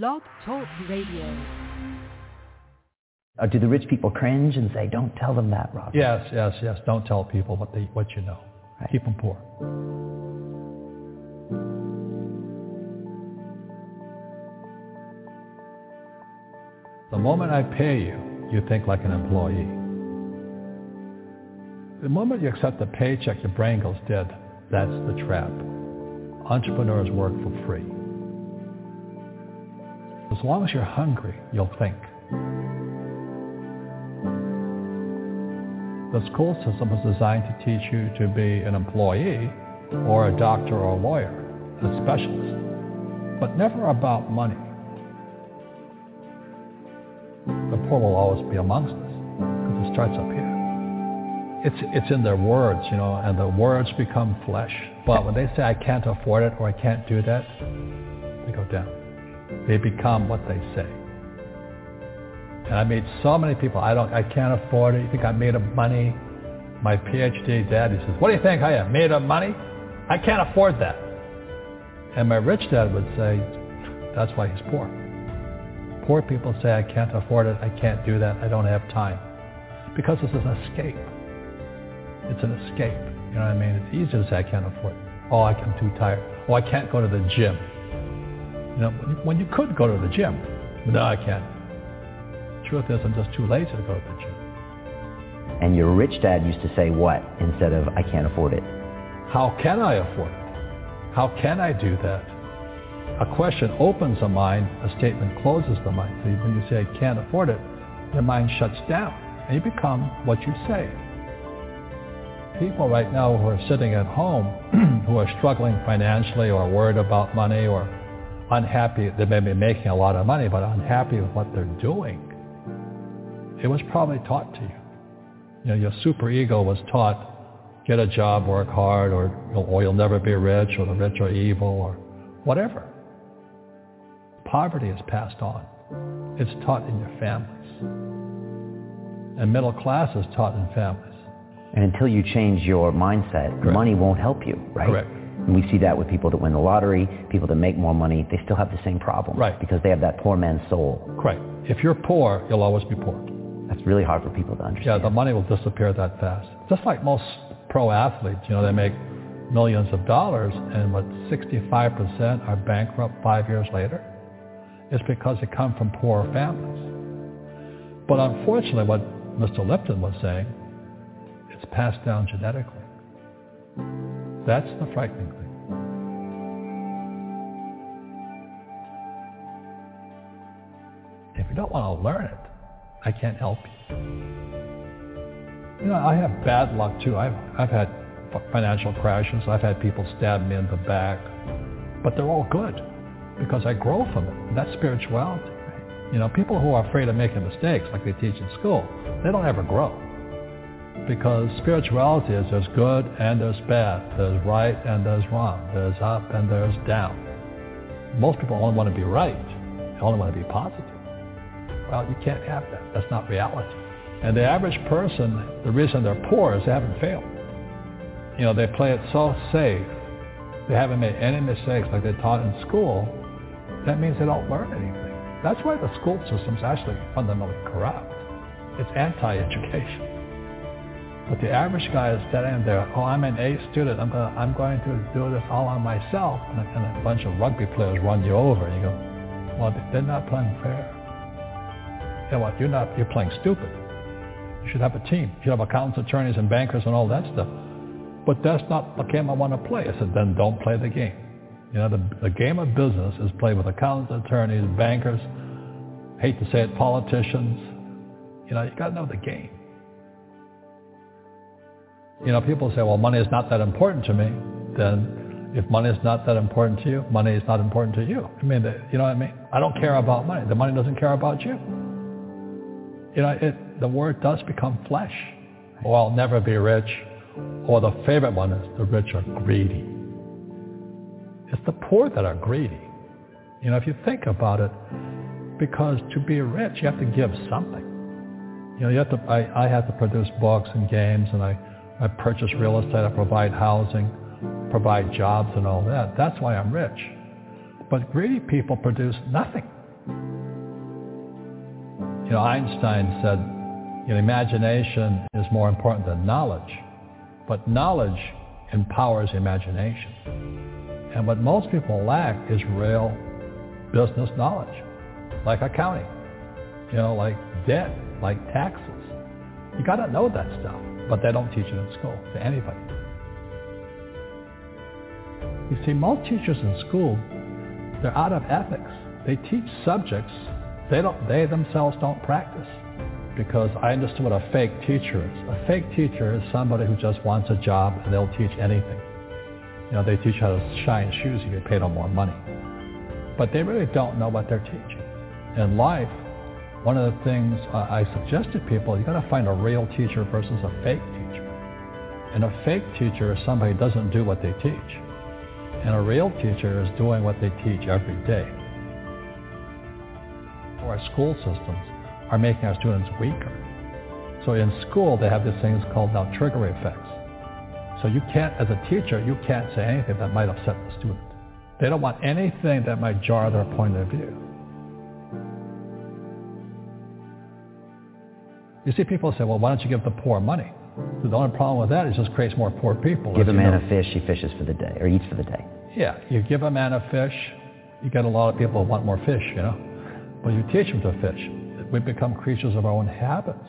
Blog Talk Radio. Or do the rich people cringe and say, don't tell them that, Rob? Yes, yes, yes. Don't tell people what, they, what you know. Right. Keep them poor. The moment I pay you, you think like an employee. The moment you accept the paycheck, your brain goes dead. That's the trap. Entrepreneurs work for free. As long as you're hungry, you'll think. The school system is designed to teach you to be an employee or a doctor or a lawyer, a specialist, but never about money. The poor will always be amongst us because it starts up here. It's, it's in their words, you know, and the words become flesh. But when they say, I can't afford it or I can't do that, they go down. They become what they say. And I made so many people, I don't, I can't afford it. You think I'm made of money? My PhD dad, he says, what do you think I am, made of money? I can't afford that. And my rich dad would say, that's why he's poor. Poor people say, I can't afford it, I can't do that, I don't have time. Because this is an escape. It's an escape. You know what I mean? It's easy to say, I can't afford it. Oh, I'm too tired. Oh, I can't go to the gym. You know, when you could go to the gym. No, I can't. Truth is, I'm just too lazy to go to the gym. And your rich dad used to say what instead of, I can't afford it? How can I afford it? How can I do that? A question opens the mind, a statement closes the mind. So when you say, I can't afford it, your mind shuts down and you become what you say. People right now who are sitting at home, who are struggling financially or worried about money or unhappy, they may be making a lot of money, but unhappy with what they're doing. It was probably taught to you. You know, your super ego was taught, get a job, work hard, or, or you'll never be rich, or the rich are evil, or whatever. Poverty is passed on. It's taught in your families. And middle class is taught in families. And until you change your mindset, Correct. money won't help you, right? Correct. And we see that with people that win the lottery, people that make more money, they still have the same problem. Right. Because they have that poor man's soul. Correct. If you're poor, you'll always be poor. That's really hard for people to understand. Yeah, the money will disappear that fast. Just like most pro athletes, you know, they make millions of dollars and what 65% are bankrupt five years later. It's because they come from poor families. But unfortunately, what Mr. Lipton was saying, it's passed down genetically. That's the frightening thing. If you don't want to learn it, I can't help you. You know, I have bad luck too. I've, I've had financial crashes. I've had people stab me in the back. But they're all good because I grow from it. That's spirituality. You know, people who are afraid of making mistakes, like they teach in school, they don't ever grow. Because spirituality is there's good and there's bad. There's right and there's wrong. There's up and there's down. Most people only want to be right. They only want to be positive. Well, you can't have that. That's not reality. And the average person, the reason they're poor is they haven't failed. You know, they play it so safe. They haven't made any mistakes like they taught in school. That means they don't learn anything. That's why the school system's actually fundamentally corrupt. It's anti-education. But the average guy is sitting there, oh, I'm an A student. I'm, gonna, I'm going to do this all on myself. And a, and a bunch of rugby players run you over. And you go, well, they're not playing fair. Know what? You're not. You're playing stupid. You should have a team. You should have accountants, attorneys, and bankers, and all that stuff. But that's not the game I want to play. I said, then don't play the game. You know, the, the game of business is played with accountants, attorneys, bankers. Hate to say it, politicians. You know, you got to know the game. You know, people say, well, money is not that important to me. Then if money is not that important to you, money is not important to you. I mean, you know what I mean? I don't care about money. The money doesn't care about you. You know, it, the word does become flesh. Or I'll never be rich. Or the favorite one is the rich are greedy. It's the poor that are greedy. You know, if you think about it, because to be rich, you have to give something. You know, you have to, I, I have to produce books and games, and I, I purchase real estate, I provide housing, provide jobs and all that. That's why I'm rich. But greedy people produce nothing. You know, Einstein said, you know, imagination is more important than knowledge, but knowledge empowers imagination. And what most people lack is real business knowledge, like accounting, you know, like debt, like taxes. You got to know that stuff, but they don't teach it in school to anybody. You see, most teachers in school, they're out of ethics. They teach subjects they, don't, they themselves don't practice because I understood what a fake teacher is. A fake teacher is somebody who just wants a job and they'll teach anything. You know, they teach how to shine shoes if you pay them more money. But they really don't know what they're teaching. In life, one of the things I suggest to people, you got to find a real teacher versus a fake teacher. And a fake teacher is somebody who doesn't do what they teach. And a real teacher is doing what they teach every day. Our school systems are making our students weaker. So in school, they have these things called now trigger effects. So you can't, as a teacher, you can't say anything that might upset the student. They don't want anything that might jar their point of view. You see people say, well, why don't you give the poor money? The only problem with that is it just creates more poor people. Give a man know. a fish, he fishes for the day, or eats for the day. Yeah, you give a man a fish, you get a lot of people who want more fish, you know. But you teach them to fish. We become creatures of our own habits.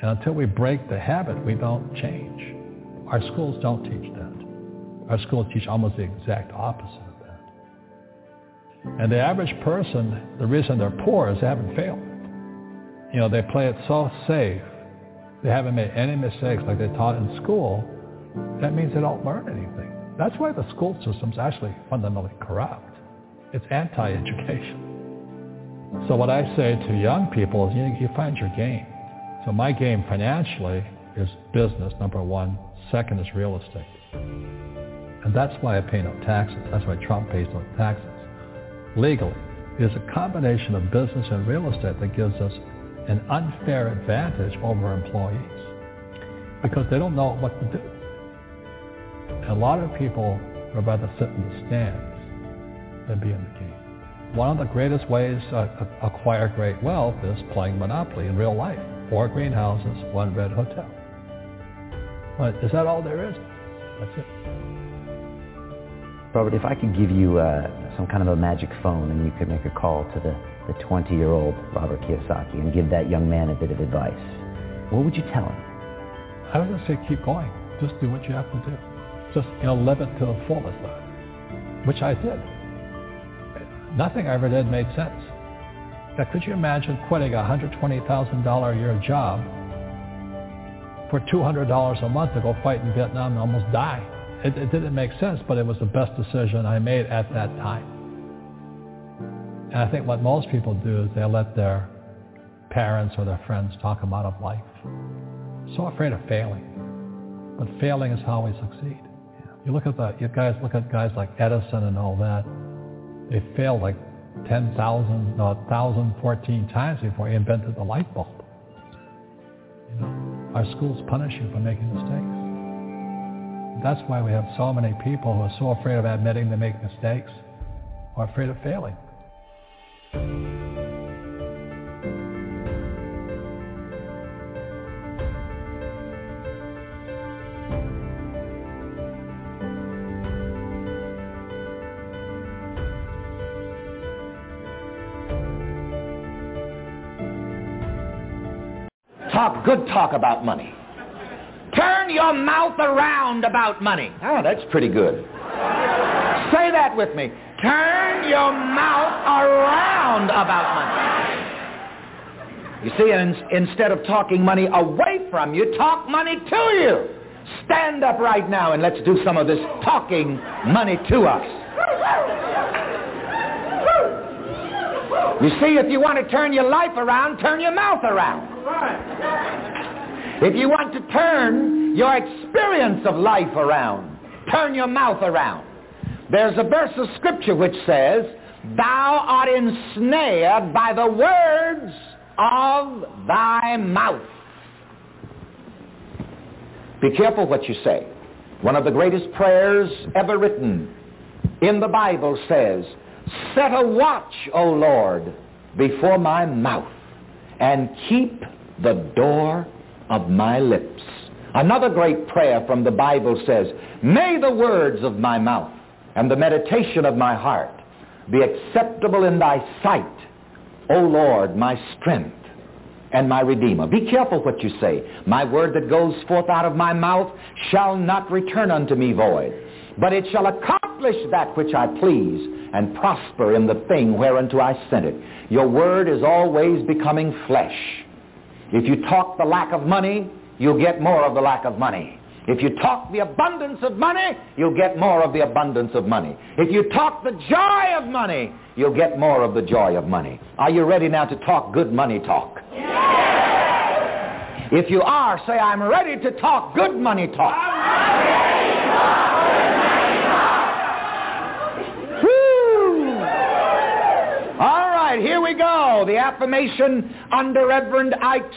And until we break the habit, we don't change. Our schools don't teach that. Our schools teach almost the exact opposite of that. And the average person, the reason they're poor is they haven't failed. You know, they play it so safe. They haven't made any mistakes like they taught in school. That means they don't learn anything. That's why the school system's actually fundamentally corrupt. It's anti-education. So what I say to young people is you, you find your game. So my game financially is business, number one. Second is real estate. And that's why I pay no taxes. That's why Trump pays no taxes. Legally, it's a combination of business and real estate that gives us an unfair advantage over employees because they don't know what to do. A lot of people would rather sit in the stands than be in the game. One of the greatest ways to acquire great wealth is playing Monopoly in real life. Four greenhouses, one red hotel. But is that all there is? That's it. Robert, if I could give you uh, some kind of a magic phone and you could make a call to the, the 20-year-old Robert Kiyosaki and give that young man a bit of advice, what would you tell him? I would say keep going. Just do what you have to do. Just, you know, live it to the fullest, which I did. Nothing I ever did made sense. Now, could you imagine quitting a $120,000 a year job for $200 a month to go fight in Vietnam and almost die? It, it didn't make sense, but it was the best decision I made at that time. And I think what most people do is they let their parents or their friends talk them out of life. So afraid of failing. But failing is how we succeed. You look at the you guys look at guys like Edison and all that. They failed like 10,000, no, 1,014 times before he invented the light bulb. You know, our schools punish you for making mistakes. That's why we have so many people who are so afraid of admitting they make mistakes or afraid of failing. Talk good talk about money. Turn your mouth around about money. Oh, that's pretty good. Say that with me. Turn your mouth around about money. You see, in, instead of talking money away from you, talk money to you. Stand up right now and let's do some of this talking money to us. You see, if you want to turn your life around, turn your mouth around. If you want to turn your experience of life around, turn your mouth around. There's a verse of scripture which says, Thou art ensnared by the words of thy mouth. Be careful what you say. One of the greatest prayers ever written in the Bible says, Set a watch, O Lord, before my mouth and keep the door of my lips. Another great prayer from the Bible says, May the words of my mouth and the meditation of my heart be acceptable in thy sight, O Lord, my strength and my Redeemer. Be careful what you say. My word that goes forth out of my mouth shall not return unto me void, but it shall accomplish that which I please and prosper in the thing whereunto I sent it. Your word is always becoming flesh. If you talk the lack of money, you'll get more of the lack of money. If you talk the abundance of money, you'll get more of the abundance of money. If you talk the joy of money, you'll get more of the joy of money. Are you ready now to talk good money talk? Yes. If you are, say, I'm ready to talk good money talk. All right, here we go. The affirmation under Reverend Ike's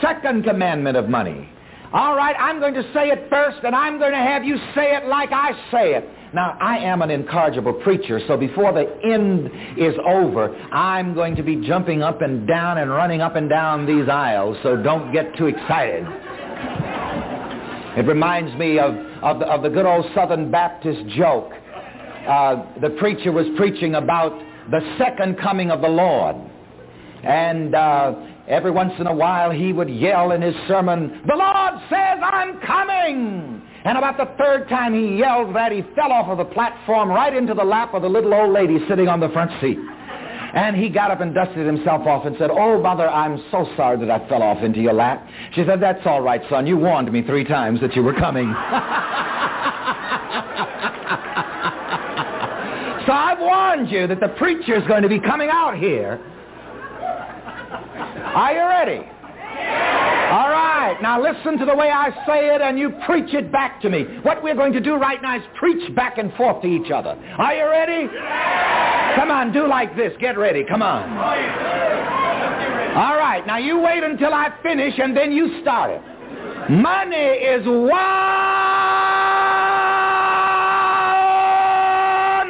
second commandment of money. All right, I'm going to say it first, and I'm going to have you say it like I say it. Now, I am an incorrigible preacher, so before the end is over, I'm going to be jumping up and down and running up and down these aisles, so don't get too excited. It reminds me of, of, the, of the good old Southern Baptist joke. Uh, the preacher was preaching about the second coming of the Lord. And uh, every once in a while he would yell in his sermon, The Lord says I'm coming! And about the third time he yelled that, he fell off of the platform right into the lap of the little old lady sitting on the front seat. And he got up and dusted himself off and said, Oh, mother, I'm so sorry that I fell off into your lap. She said, That's all right, son. You warned me three times that you were coming. so I've warned you that the preacher's going to be coming out here. Are you ready? All right, now listen to the way I say it and you preach it back to me. What we're going to do right now is preach back and forth to each other. Are you ready? Come on, do like this. Get ready. Come on. All right, now you wait until I finish and then you start it. Money is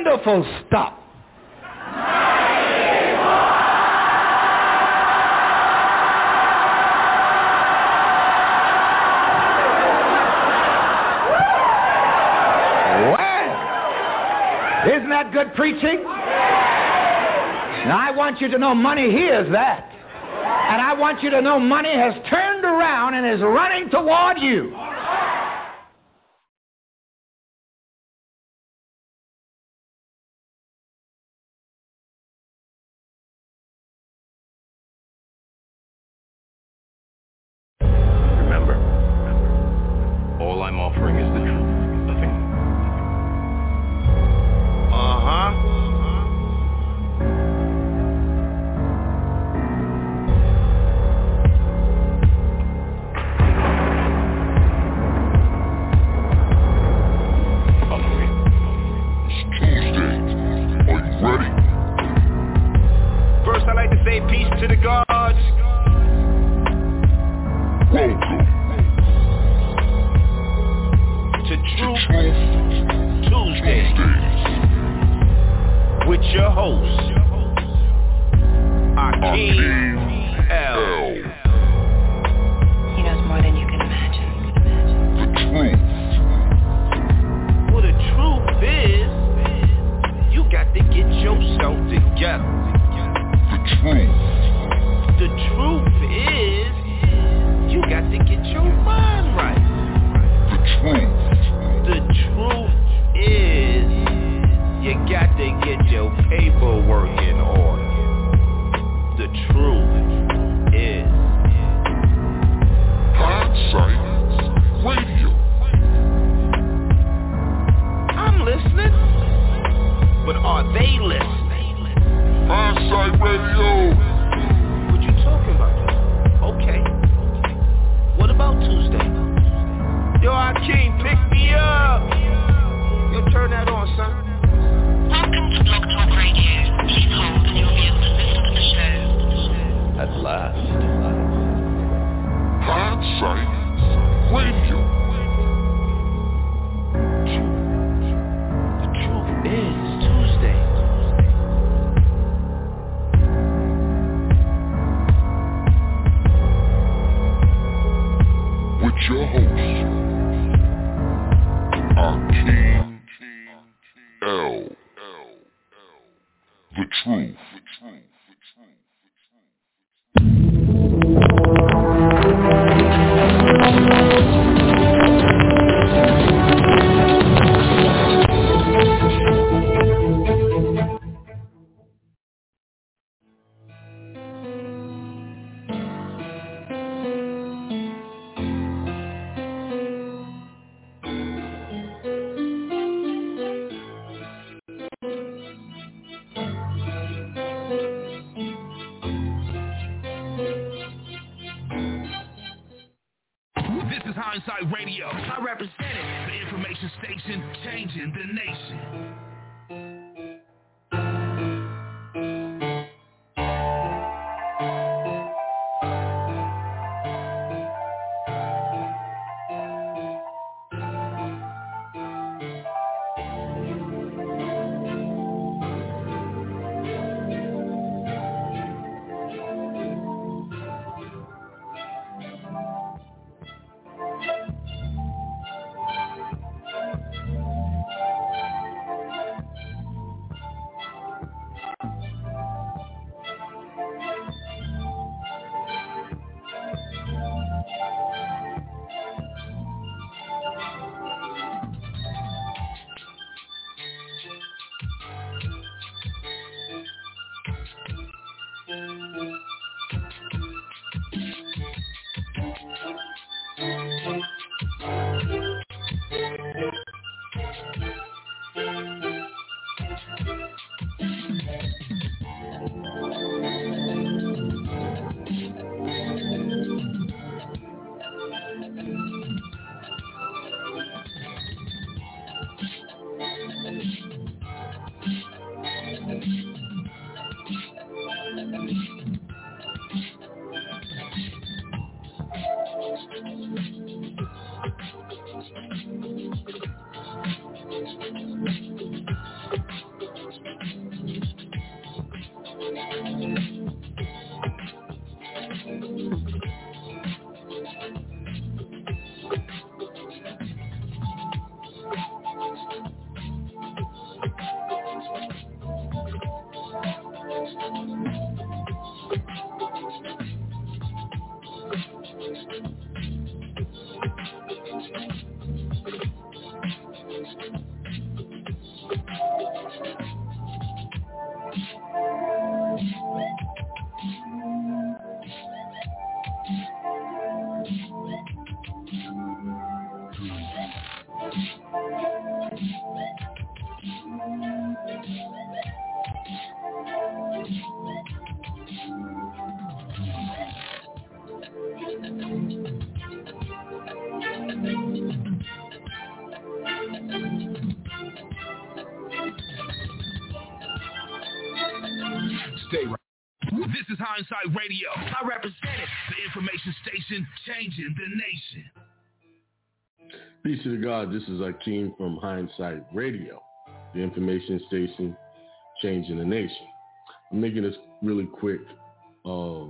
wonderful stuff. Isn't that good preaching? Now, I want you to know money hears that. And I want you to know money has turned around and is running toward you. Hindsight Radio. What you talking about? Okay. What about Tuesday? Yo, Akiem, pick me up. Yo, turn that on, son. Welcome to Blog Talk Radio. Please hold and you'll be able to listen to the show. At last. Hindsight Radio. Radio. I represent it, the information station changing the nation. Peace to God. This is Akiem from Hindsight Radio, the information station changing the nation. I'm making this really quick uh,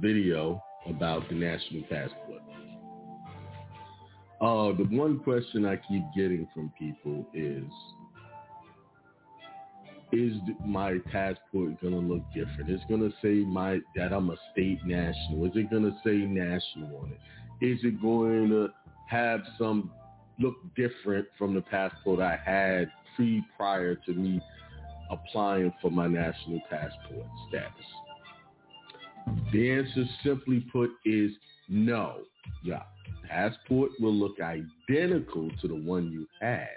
video about the national passport. Uh, the one question I keep getting from people is, is my passport going to look different? It's going to say my that I'm a state national. Is it going to say national on it? Is it going to have some look different from the passport I had pre prior to me applying for my national passport status? The answer simply put is no. Yeah. Passport will look identical to the one you had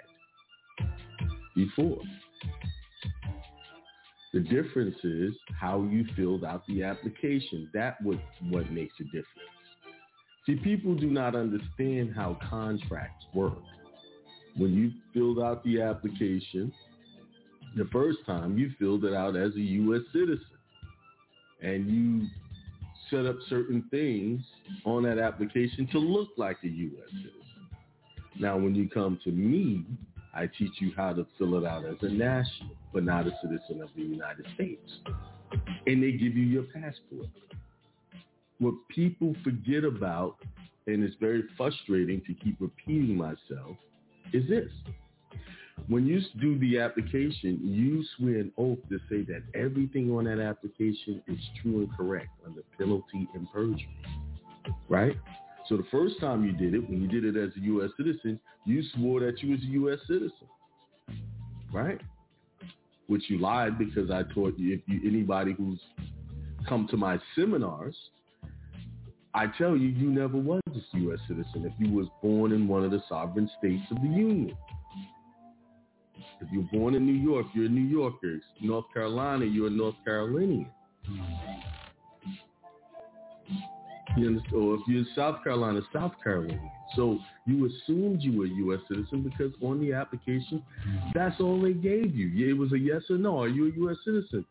before. The difference is how you filled out the application. That what what makes a difference. See, people do not understand how contracts work. When you filled out the application, the first time you filled it out as a U.S. citizen, and you set up certain things on that application to look like a U.S. citizen. Now, when you come to me, I teach you how to fill it out as a national, but not a citizen of the United States. And they give you your passport. What people forget about and it's very frustrating to keep repeating myself, is this. When you do the application, you swear an oath to say that everything on that application is true and correct under penalty and perjury. Right? So the first time you did it, when you did it as a U.S. citizen, you swore that you was a U.S. citizen. Right? Which you lied because I taught you, if you anybody who's come to my seminars, I tell you, you never was a U.S. citizen if you was born in one of the sovereign states of the Union. If you're born in New York, you're a New Yorker. North Carolina, you're a North Carolinian. You? Or if you're in South Carolina, South Carolina. So you assumed you were a U.S. citizen because on the application, that's all they gave you. It was a yes or no. Are you a U.S. citizen?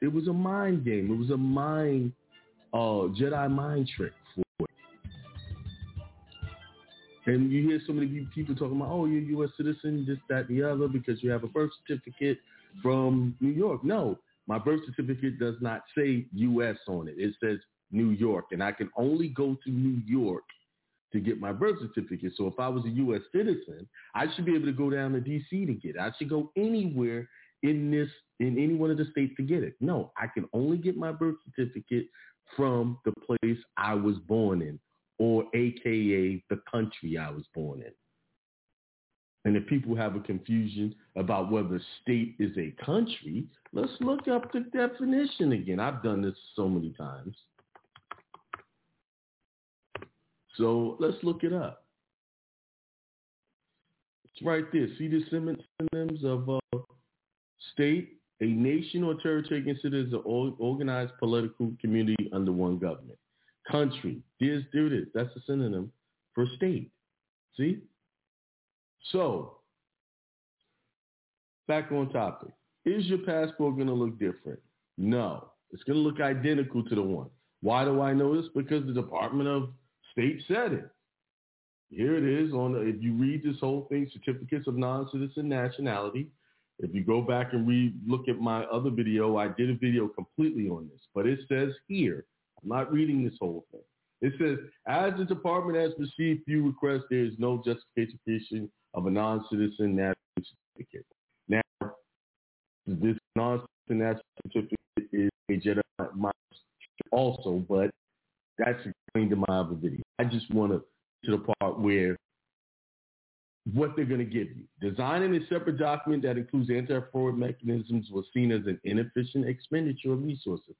It was a mind game. It was a mind, uh, Jedi mind trick for. And you hear so many people talking about, oh, you're a U.S. citizen, this, that, and the other, because you have a birth certificate from New York. No, my birth certificate does not say U.S. on it. It says New York, and I can only go to New York to get my birth certificate. So if I was a U.S. citizen, I should be able to go down to D.C. to get it. I should go anywhere in this in any one of the states to get it. No, I can only get my birth certificate from the place I was born in, or AKA the country I was born in. And if people have a confusion about whether state is a country, let's look up the definition again. I've done this so many times. So let's look it up. It's right there. See the synonyms of uh, state, a nation or territory considered as an organized political community under one government. Country, there's, there it is. That's a synonym for state. See? So, back on topic. Is your passport going to look different? No. It's going to look identical to the one. Why do I know this? Because the Department of State said it. Here it is on if you read this whole thing, certificates of non-citizen nationality. If you go back and read, look at my other video, I did a video completely on this, but it says here, I'm not reading this whole thing. It says, as the department has received few requests, there is no justification of a non-citizen national certificate. Now, this non-citizen national certificate is a Jedi also, but that's explained in my other video. I just want to to the part where what they're going to give you. Designing a separate document that includes anti-fraud mechanisms was seen as an inefficient expenditure of resources.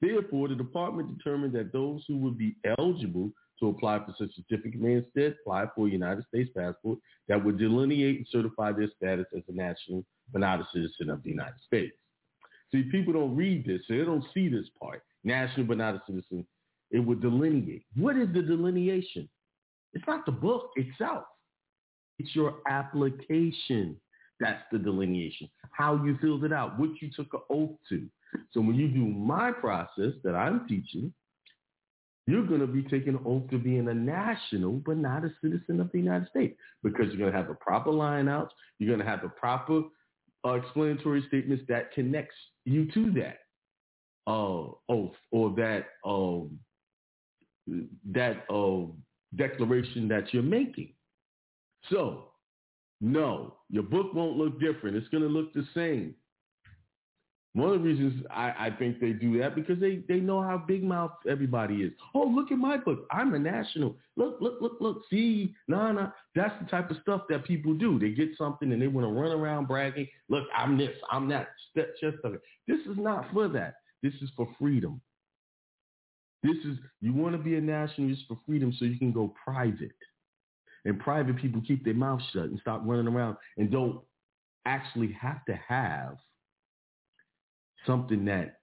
Therefore, the department determined that those who would be eligible to apply for such a certificate may instead apply for a United States passport that would delineate and certify their status as a national but not a citizen of the United States. See, people don't read this, so they don't see this part. National but not a citizen. It would delineate. What is the delineation? It's not the book itself. It's your application. That's the delineation. How you filled it out, what you took an oath to. So when you do my process that I'm teaching, you're going to be taking an oath to being a national, but not a citizen of the United States because you're going to have the proper line outs. You're going to have the proper uh, explanatory statements that connects you to that uh, oath or that um, that uh, declaration that you're making. So, no, your book won't look different. It's going to look the same. One of the reasons I, I think they do that because they, they know how big mouth everybody is. Oh, look at my book. I'm a national. Look, look, look, look. See, no, no. That's the type of stuff that people do. They get something and they want to run around bragging. Look, I'm this, I'm that. Just This is not for that. This is for freedom. This is, you want to be a nationalist for freedom so you can go private. And private people keep their mouth shut and stop running around and don't actually have to have something that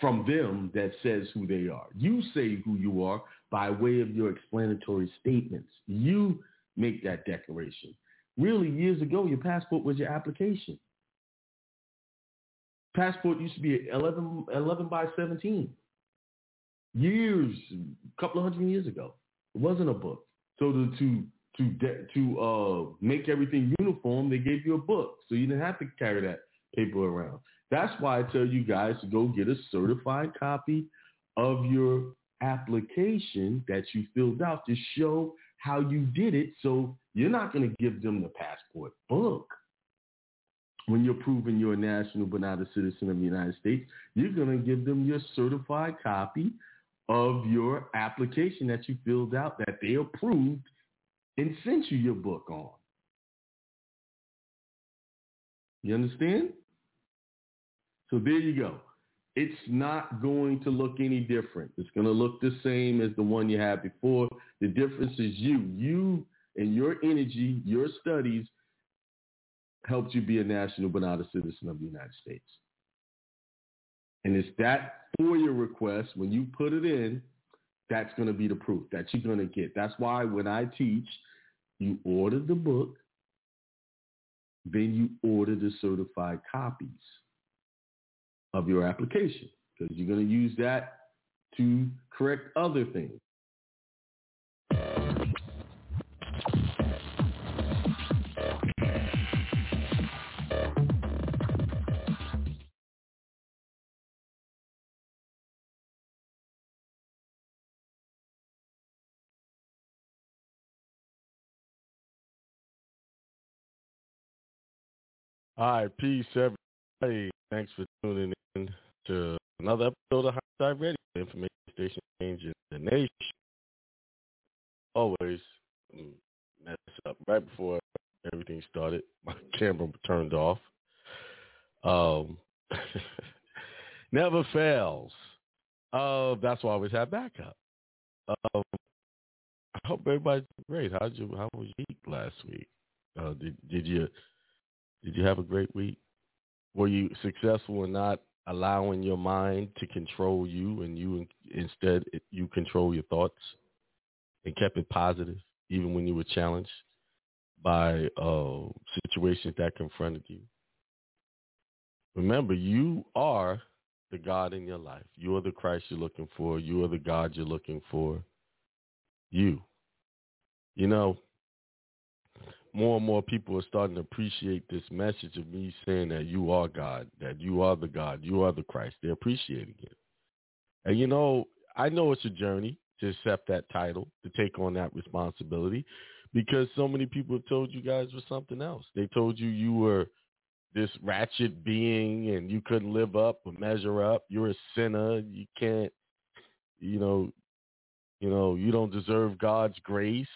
from them that says who they are. You say who you are by way of your explanatory statements. You make that declaration. Really, years ago, your passport was your application. Passport used to be 11, 11 by 17 years, a couple of hundred years ago. It wasn't a book. So to to to to uh, make everything uniform, they gave you a book, so you didn't have to carry that paper around. That's why I tell you guys to go get a certified copy of your application that you filled out to show how you did it. So you're not going to give them the passport book when you're proving you're a national but not a citizen of the United States. You're going to give them your certified copy of your application that you filled out that they approved and sent you your book on. You understand? So there you go. It's not going to look any different. It's going to look the same as the one you had before. The difference is you. You and your energy, your studies helped you be a national but not a citizen of the United States. And it's that FOIA request, when you put it in, that's going to be the proof that you're going to get. That's why when I teach, you order the book, then you order the certified copies of your application because you're going to use that to correct other things. All right, peace, everybody. Thanks for tuning in to another episode of Hindsight Radio, information station changing the nation. Always mm, mess up right before everything started. My camera turned off. Um, never fails. Uh, that's why I always have backup. Um, I hope everybody's great. How'd you? How was your week last week? Uh, did did you did you have a great week? Were you successful in not allowing your mind to control you and you instead you control your thoughts and kept it positive even when you were challenged by uh, situations that confronted you? Remember, you are the God in your life. You are the Christ you're looking for. You are the God you're looking for. You. You know, more and more people are starting to appreciate this message of me saying that you are God, that you are the God, you are the Christ. They're appreciating it. And you know, I know it's a journey to accept that title, to take on that responsibility, because so many people have told you guys were something else. They told you you were this ratchet being and you couldn't live up or measure up. You're a sinner. You can't, you know, you know, you don't deserve God's grace.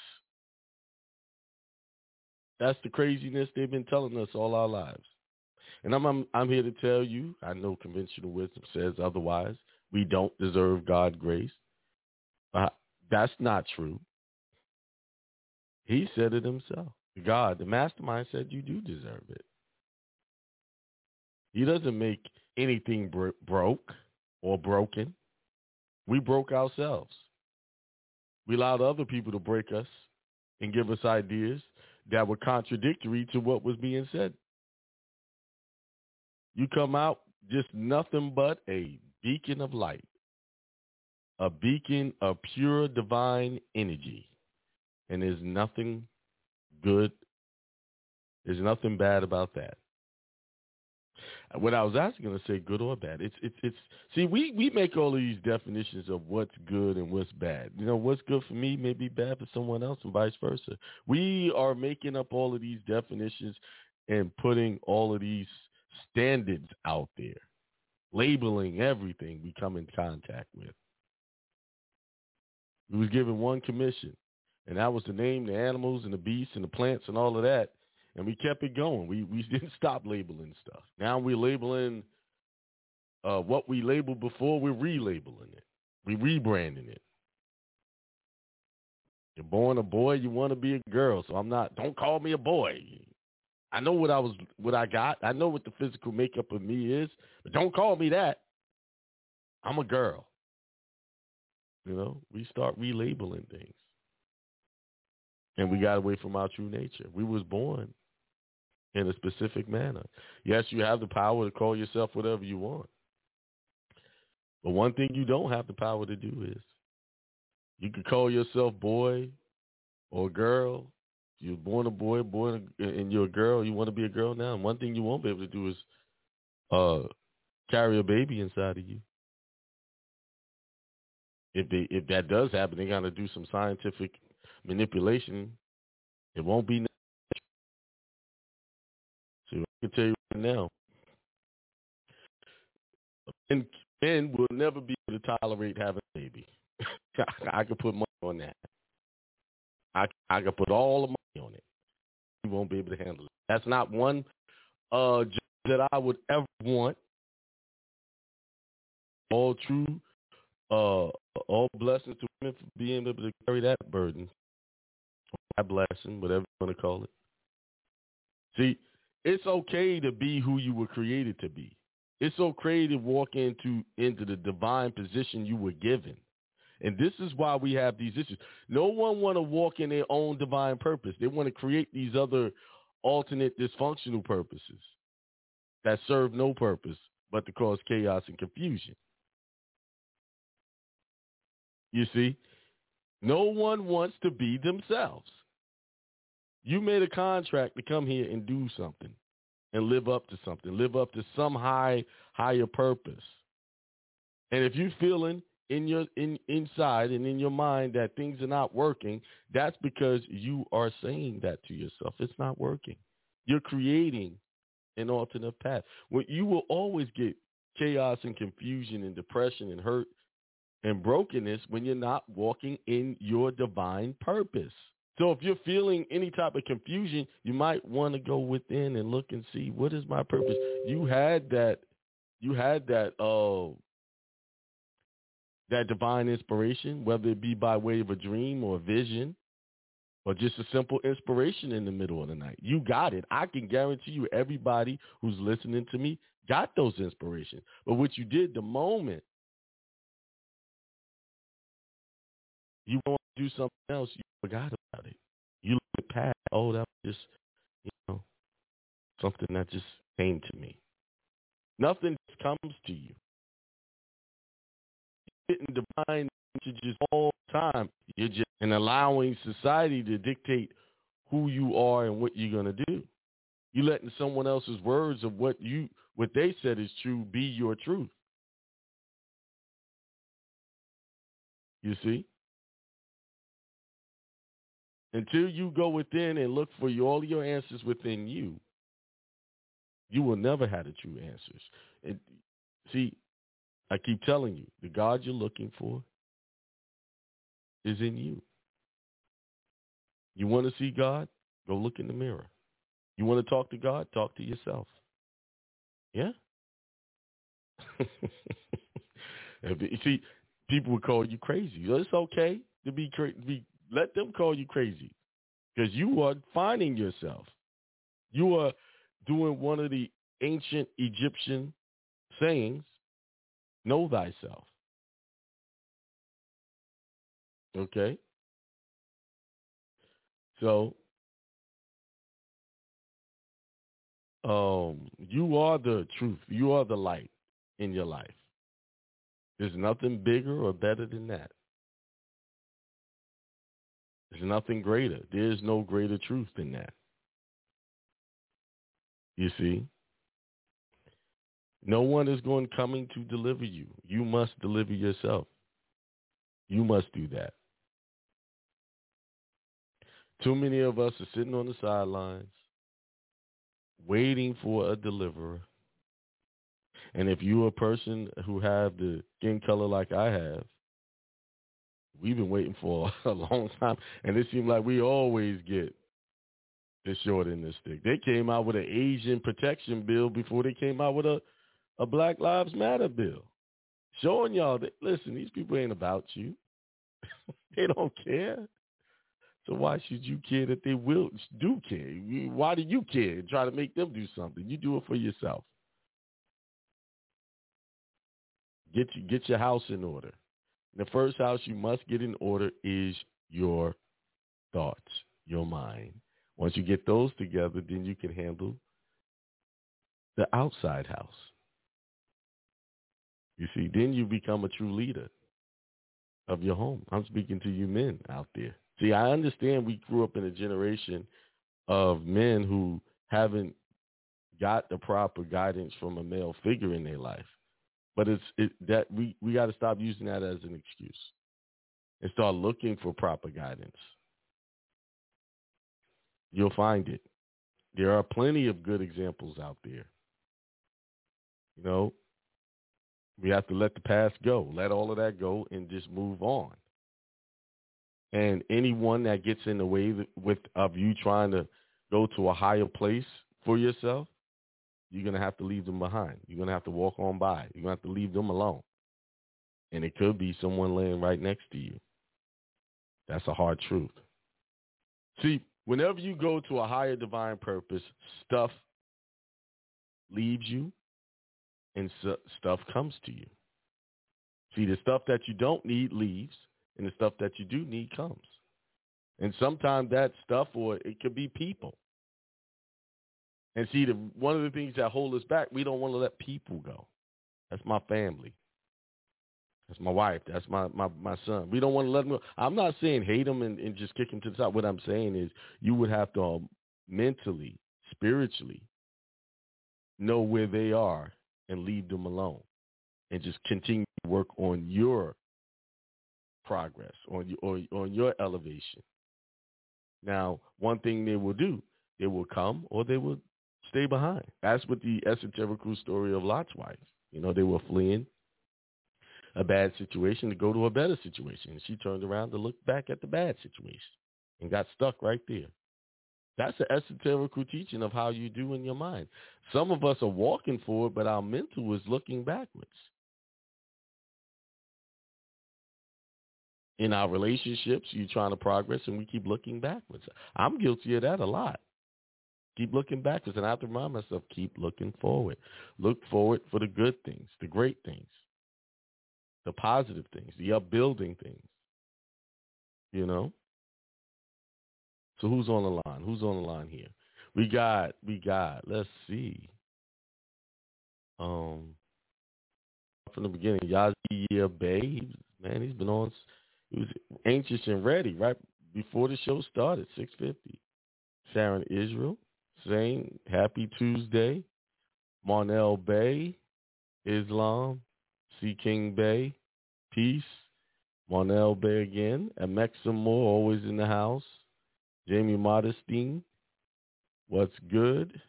That's the craziness they've been telling us all our lives. And I'm, I'm I'm here to tell you, I know conventional wisdom says otherwise. We don't deserve God's grace. Uh, that's not true. He said it himself. God, the mastermind said you do deserve it. He doesn't make anything bro- broke or broken. We broke ourselves. We allowed other people to break us and give us ideas that were contradictory to what was being said. You come out just nothing but a beacon of light, a beacon of pure divine energy. And there's nothing good, there's nothing bad about that what I was asking to say, good or bad. It's it's it's. See, we we make all of these definitions of what's good and what's bad. You know, what's good for me may be bad for someone else, and vice versa. We are making up all of these definitions and putting all of these standards out there, labeling everything we come in contact with. We was given one commission, and that was to name the animals and the beasts and the plants and all of that and we kept it going. We we didn't stop labeling stuff. Now we're labeling uh, what we labeled before. We're relabeling it. We're rebranding it. You're born a boy. You want to be a girl. So I'm not. Don't call me a boy. I know what I was, what I got. I know what the physical makeup of me is, but don't call me that. I'm a girl. You know, we start relabeling things. And we got away from our true nature. We was born in a specific manner. Yes, you have the power to call yourself whatever you want. But one thing you don't have the power to do is you can call yourself boy or girl. You're born a boy, born a, and you're a girl. You want to be a girl now. And one thing you won't be able to do is uh, carry a baby inside of you. if they if that does happen, they got to do some scientific manipulation. It won't be. Can tell you right now, and men will never be able to tolerate having a baby. I can put money on that. I I can put all the money on it. You won't be able to handle it. That's not one uh that I would ever want. All true, uh, all blessings to women for being able to carry that burden, that blessing, whatever you want to call it. See, it's okay to be who you were created to be. It's okay to walk into into the divine position you were given. And this is why we have these issues. No one want to walk in their own divine purpose. They want to create these other alternate dysfunctional purposes that serve no purpose but to cause chaos and confusion. You see, no one wants to be themselves. You made a contract to come here and do something and live up to something, live up to some high higher purpose. And if you're feeling in your in inside and in your mind that things are not working, that's because you are saying that to yourself. It's not working. You're creating an alternate path. When you will always get chaos and confusion and depression and hurt and brokenness when you're not walking in your divine purpose. So if you're feeling any type of confusion, you might want to go within and look and see what is my purpose. You had that you had that uh that divine inspiration, whether it be by way of a dream or a vision or just a simple inspiration in the middle of the night. You got it. I can guarantee you everybody who's listening to me got those inspirations. But what you did the moment you do something else, you forgot about it. You look past, oh, that was just, you know, something that just came to me. Nothing just comes to you You're getting divine messages all the time. You're just and allowing society to dictate who you are and what you're gonna do. You're letting someone else's words of what you what they said is true be your truth. You see? Until you go within and look for your, all your answers within you, you will never have the true answers. And see, I keep telling you, the God you're looking for is in you. You want to see God? Go look in the mirror. You want to talk to God? Talk to yourself. Yeah? you see, people would call you crazy. It's okay to be crazy. Let them call you crazy because you are finding yourself. You are doing one of the ancient Egyptian sayings Know thyself. Okay? So, um, you are the truth. You are the light in your life. There's nothing bigger or better than that. There's nothing greater. There is no greater truth than that. You see? No one is going coming to deliver you. You must deliver yourself. You must do that. Too many of us are sitting on the sidelines waiting for a deliverer. And if you're a person who have the skin color like I have, we've been waiting for a long time. And it seems like we always get the short end of the stick. They came out with an Asian protection bill before they came out with a a Black Lives Matter bill, showing y'all that listen, these people ain't about you. they don't care. So why should you care that they will do care? Why do you care? and Try to make them do something. You do it for yourself. Get you, get your house in order. The first house you must get in order is your thoughts, your mind. Once you get those together, then you can handle the outside house. You see, then you become a true leader of your home. I'm speaking to you men out there. See, I understand we grew up in a generation of men who haven't got the proper guidance from a male figure in their life. But it's it, that we we got to stop using that as an excuse. and start looking for proper guidance, you'll find it. There are plenty of good examples out there. You know, we have to let the past go, let all of that go, and just move on. And anyone that gets in the way with of you trying to go to a higher place for yourself, you're gonna have to leave them behind. You're gonna have to walk on by. You're gonna have to leave them alone. And it could be someone laying right next to you. That's a hard truth. See, whenever you go to a higher divine purpose, stuff leaves you and stuff comes to you. See, the stuff that you don't need leaves, and the stuff that you do need comes. And sometimes that stuff, or it could be people. And see, the, one of the things that hold us back, we don't want to let people go. That's my family. That's my wife. That's my, my, my son. We don't want to let them go. I'm not saying hate them and, and just kick them to the side. What I'm saying is you would have to um, mentally, spiritually know where they are and leave them alone and just continue to work on your progress, on or, on your elevation. Now, one thing they will do, they will come or they will stay behind. That's what the esoterical story of Lot's wife. You know, they were fleeing a bad situation to go to a better situation. And she turned around to look back at the bad situation and got stuck right there. That's the esoterical teaching of how you do in your mind. Some of us are walking forward, but our mental is looking backwards. In our relationships, you're trying to progress, and we keep looking backwards. I'm guilty of that a lot. Keep looking backwards, and I have to remind myself, keep looking forward. Look forward for the good things, the great things, the positive things, the upbuilding things. You know? So who's on the line? Who's on the line here? We got, we got, let's see. Um, from the beginning, Yazia Bey, man, he's been on, he was anxious and ready right before the show started, 650. Sharon Israel, saying happy Tuesday. Marnell Bey, Islam, C. King Bey, peace. Marnell Bey again. And Maximo, always in the house. Jamie Modestine, what's good?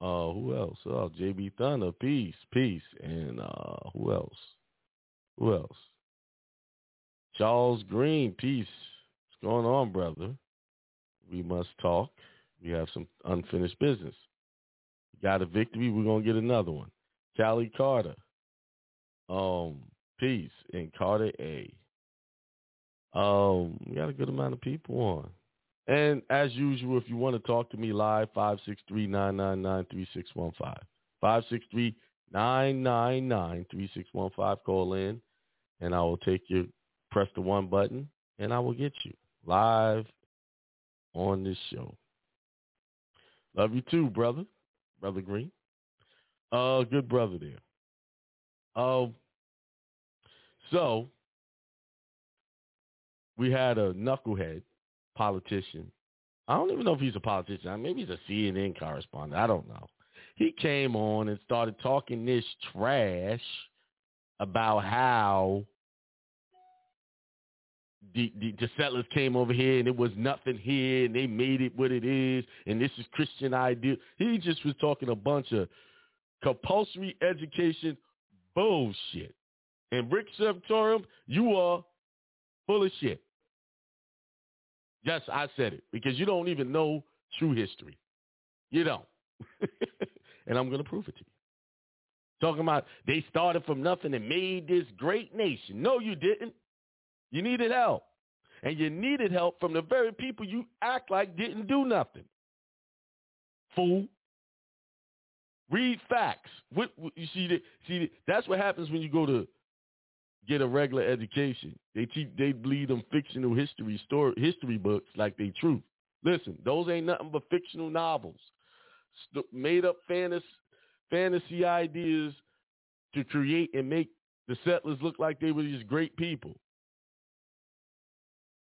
Uh, who else? Oh, JB Thunder, peace, peace. And uh, who else? Who else? Charles Green, peace. What's going on, brother? We must talk. We have some unfinished business. Got a victory. We're gonna get another one. Callie Carter. Um, peace and Carter A. Um, we got a good amount of people on. And as usual, if you want to talk to me live, 563-999-3615. 563-999-3615. Call in, and I will take you, press the one button, and I will get you live on this show. Love you too, brother. Brother Green. Uh, good brother there. Um, so we had a knucklehead politician. I don't even know if he's a politician. Maybe he's a CNN correspondent. I don't know. He came on and started talking this trash about how the, the, the settlers came over here and it was nothing here and they made it what it is and this is Christian ideal. He just was talking a bunch of compulsory education bullshit. And Rick Servatorium, you are full of shit. Yes, I said it because you don't even know true history. You don't. and I'm going to prove it to you. Talking about they started from nothing and made this great nation. No, you didn't. You needed help. And you needed help from the very people you act like didn't do nothing. Fool. Read facts. What, you see, see, that's what happens when you go to get a regular education. They teach, they bleed them fictional history story, history books like they truth. Listen, those ain't nothing but fictional novels, St- made up fantasy, fantasy ideas to create and make the settlers look like they were these great people.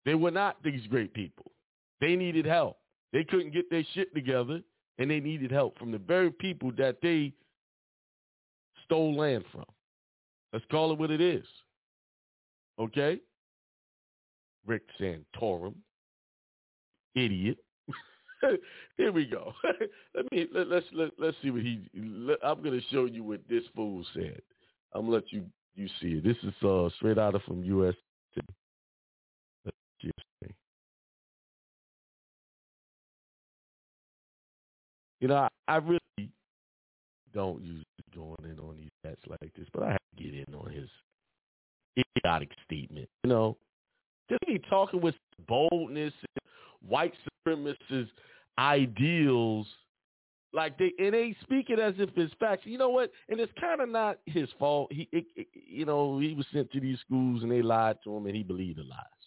They were not these great people. They needed help. They couldn't get their shit together, and they needed help from the very people that they stole land from. Let's call it what it is. Okay? Rick Santorum, idiot. Here we go. let me let, let's let, let's see what he. Let, I'm to show you what this fool said. I'm gonna let you you see it. This is uh, straight out of from U.S. You know, I, I really don't usually going in on these chats like this, but I have to get in on his idiotic statement. You know, just be talking with boldness, and white supremacist ideals, like they and they speak it as if it's facts. You know what? And it's kind of not his fault. He, it, it, you know, he was sent to these schools and they lied to him, and he believed the lies.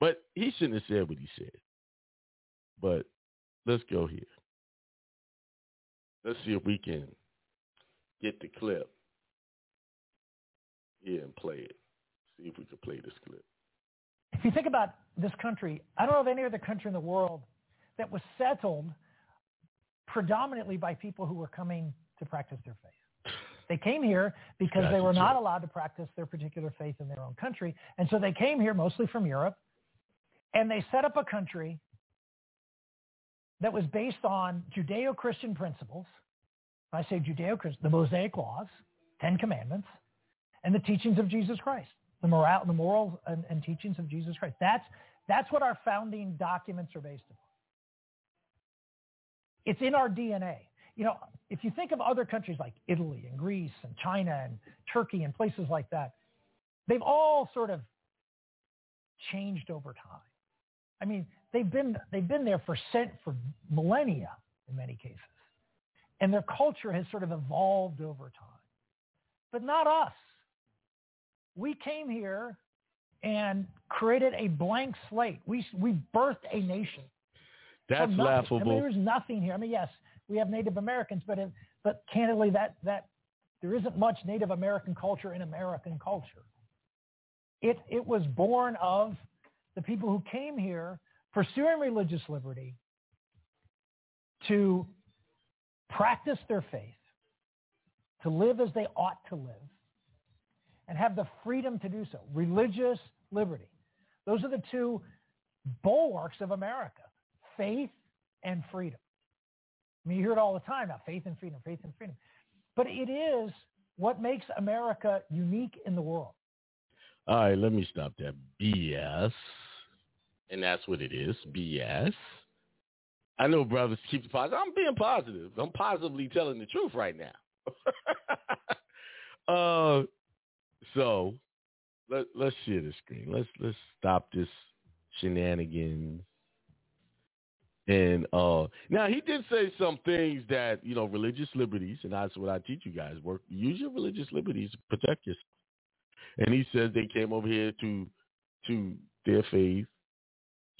But he shouldn't have said what he said. But let's go here. Let's see if we can get the clip here and play it. See if we can play this clip. If you think about this country, I don't know of any other country in the world that was settled predominantly by people who were coming to practice their faith. They came here because they were not allowed to practice their particular faith in their own country. And so they came here mostly from Europe and they set up a country that was based on Judeo-Christian principles. I say Judeo-Christian, the Mosaic laws, Ten Commandments, and the teachings of Jesus Christ, the moral, the morals and, and teachings of Jesus Christ. That's that's what our founding documents are based upon. It's in our DNA. You know, if you think of other countries like Italy and Greece and China and Turkey and places like that, they've all sort of changed over time. I mean, they've been they've been there for cent for millennia in many cases, and their culture has sort of evolved over time. But not us. We came here and created a blank slate. We we birthed a nation. That's laughable. I mean, there's nothing here. I mean, yes, we have Native Americans, but but candidly, that that there isn't much Native American culture in American culture. It it was born of the people who came here pursuing religious liberty to practice their faith, to live as they ought to live, and have the freedom to do so. Religious liberty. Those are the two bulwarks of America, faith and freedom. I mean, you hear it all the time now, faith and freedom, faith and freedom. But it is what makes America unique in the world. All right, let me stop that BS. And that's what it is, BS. I know brothers keep the positive. I'm being positive. I'm positively telling the truth right now. uh, so let let's share the screen. Let's let's stop this shenanigans. And uh, now he did say some things that you know religious liberties, and that's what I teach you guys. Work use your religious liberties to protect yourself. And he says they came over here to to their faith,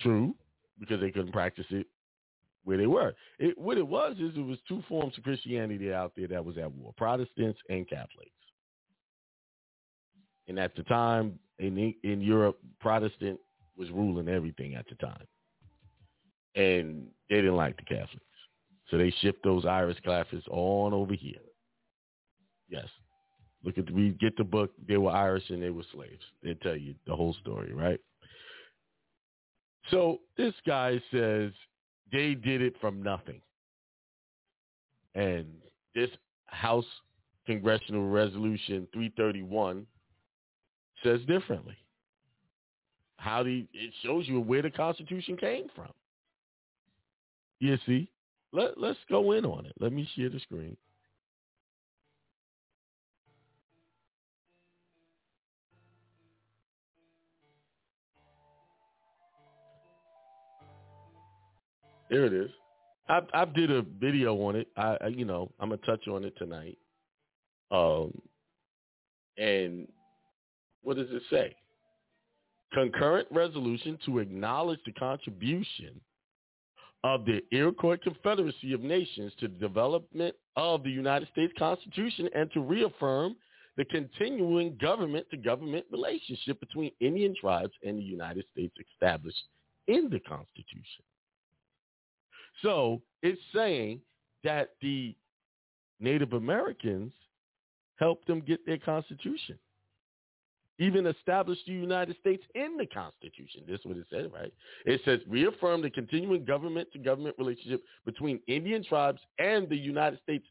true, because they couldn't practice it where they were. It, what it was is it was two forms of Christianity out there that was at war: Protestants and Catholics. And at the time in in Europe, Protestant was ruling everything at the time, and they didn't like the Catholics, so they shipped those Irish Catholics on over here. Yes, look at the, we get the book. They were Irish and they were slaves. They tell you the whole story, right? So this guy says they did it from nothing, and this House Congressional Resolution 331 says differently. How the it shows you where the Constitution came from. You see, let let's go in on it. Let me share the screen. There it is. I I did a video on it. I, I you know I'm gonna touch on it tonight. Um, and what does it say? Concurrent resolution to acknowledge the contribution of the Iroquois Confederacy of Nations to the development of the United States Constitution and to reaffirm the continuing government-to-government relationship between Indian tribes and the United States established in the Constitution. So it's saying that the Native Americans helped them get their Constitution. even established the United States in the Constitution. This is what it says, right? It says reaffirm the continuing government-to-government relationship between Indian tribes and the United States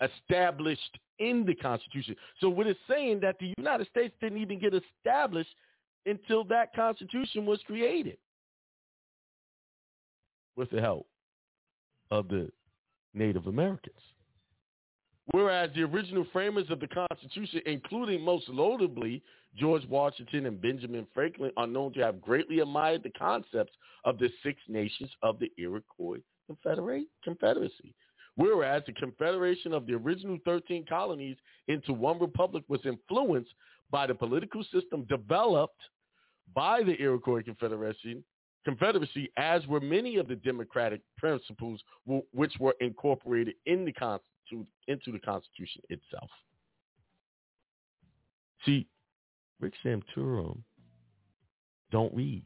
established in the Constitution. So what it's saying that the United States didn't even get established until that Constitution was created with the help of the Native Americans. Whereas the original framers of the Constitution, including most notably George Washington and Benjamin Franklin, are known to have greatly admired the concepts of the Six Nations of the Iroquois Confederacy. Whereas the confederation of the original 13 colonies into one republic was influenced by the political system developed by the Iroquois Confederation, Confederacy, as were many of the democratic principles w- which were incorporated in the Constitu- into the Constitution itself. See, Rick Santorum don't read.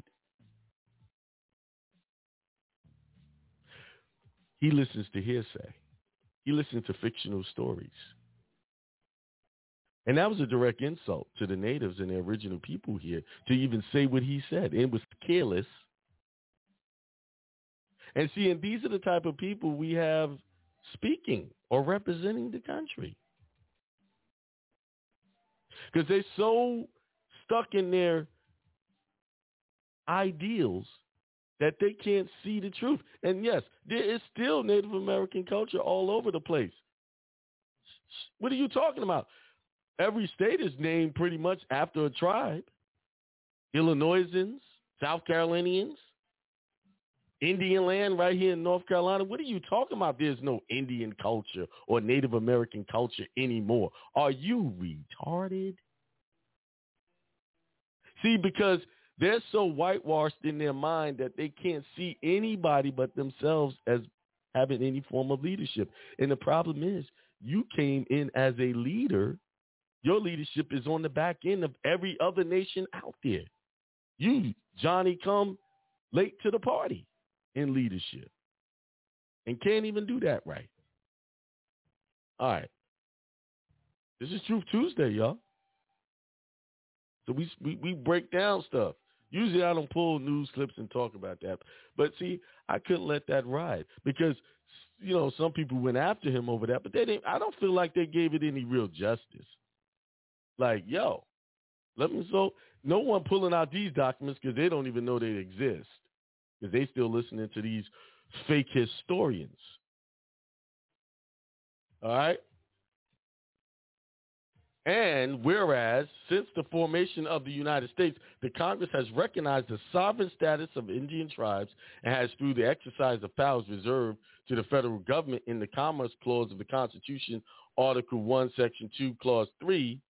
He listens to hearsay. He listens to fictional stories. And that was a direct insult to the natives and the original people here to even say what he said. It was careless. And see, and these are the type of people we have speaking or representing the country. Because they're so stuck in their ideals that they can't see the truth. And yes, there is still Native American culture all over the place. What are you talking about? Every state is named pretty much after a tribe. Illinoisans, South Carolinians, Indian land right here in North Carolina. What are you talking about? There's no Indian culture or Native American culture anymore. Are you retarded? See, because they're so whitewashed in their mind that they can't see anybody but themselves as having any form of leadership. And the problem is you came in as a leader. Your leadership is on the back end of every other nation out there. You, Johnny, come late to the party in leadership and can't even do that right. All right. This is Truth Tuesday, y'all. So we, we we break down stuff. Usually I don't pull news clips and talk about that. But see, I couldn't let that ride because you know, some people went after him over that, but they didn't I don't feel like they gave it any real justice. Like, yo, let me so no one pulling out these documents because they don't even know they exist. Because they still listening to these fake historians. All right? And whereas since the formation of the United States, the Congress has recognized the sovereign status of Indian tribes and has, through the exercise of powers reserved to the federal government in the Commerce Clause of the Constitution, Article 1, Section 2, Clause 3,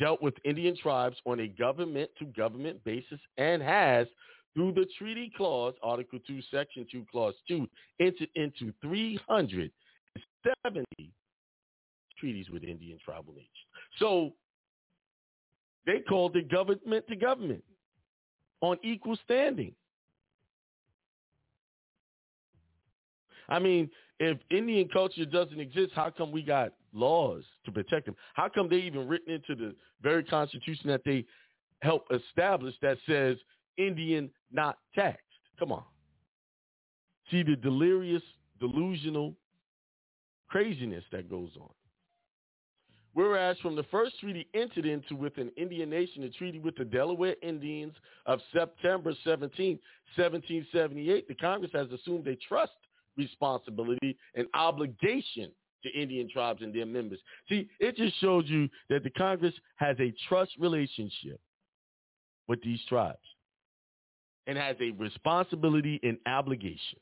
dealt with Indian tribes on a government-to-government basis and has, through the Treaty Clause, Article 2, Section 2, Clause 2, entered into 370 treaties with Indian tribal nations. So they called it government to government on equal standing. I mean, if Indian culture doesn't exist, how come we got laws to protect them? How come they even written into the very constitution that they help establish that says Indian not taxed? Come on. See the delirious, delusional craziness that goes on. Whereas from the first treaty entered into with an Indian nation, the treaty with the Delaware Indians of September 17, 1778, the Congress has assumed a trust responsibility and obligation to Indian tribes and their members. See, it just shows you that the Congress has a trust relationship with these tribes and has a responsibility and obligation.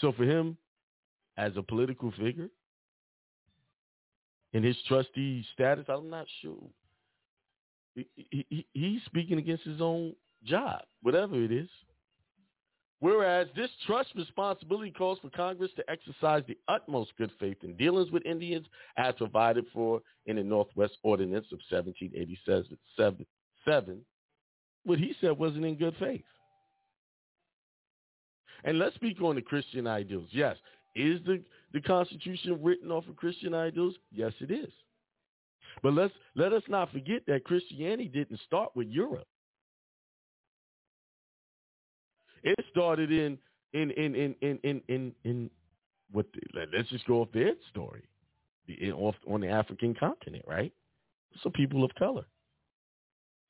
So for him, as a political figure, in his trustee status, I'm not sure. He, he, he's speaking against his own job, whatever it is. Whereas this trust responsibility calls for Congress to exercise the utmost good faith in dealings with Indians as provided for in the Northwest Ordinance of 1787, what he said wasn't in good faith. And let's speak on the Christian ideals. Yes, is the, the Constitution written off of Christian ideals? Yes, it is. But let's let us not forget that Christianity didn't start with Europe. It started in in in in in in in, in what? The, let's just go off their story, in, off on the African continent, right? So people of color,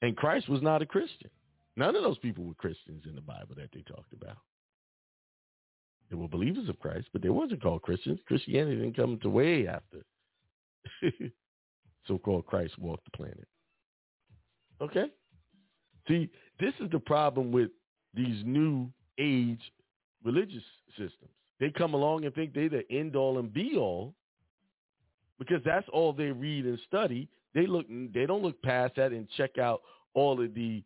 and Christ was not a Christian. None of those people were Christians in the Bible that they talked about. They were believers of Christ, but they wasn't called Christians. Christianity didn't come to way after so-called Christ walked the planet. Okay? See, this is the problem with these new age religious systems. They come along and think they're the end all and be all because that's all they read and study. They look they don't look past that and check out all of the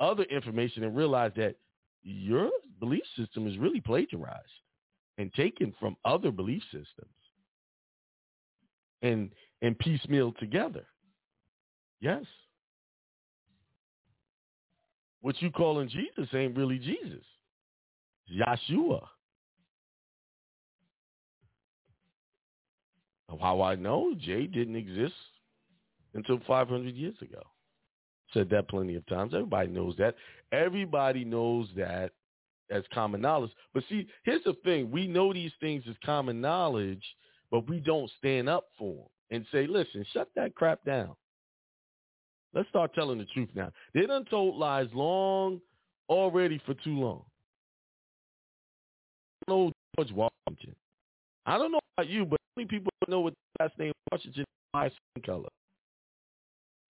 other information and realize that your belief system is really plagiarized and taken from other belief systems and and piecemeal together. Yes. What you calling Jesus ain't really Jesus. Yeshua. How I know Jay didn't exist until 500 years ago. Said that plenty of times. Everybody knows that. Everybody knows that as common knowledge. But see, here's the thing. We know these things as common knowledge, but we don't stand up for them and say, listen, shut that crap down. Let's start telling the truth now. They done told lies long already for too long. I know George Washington. I don't know about you, but many people know what the last name Washington is my skin color.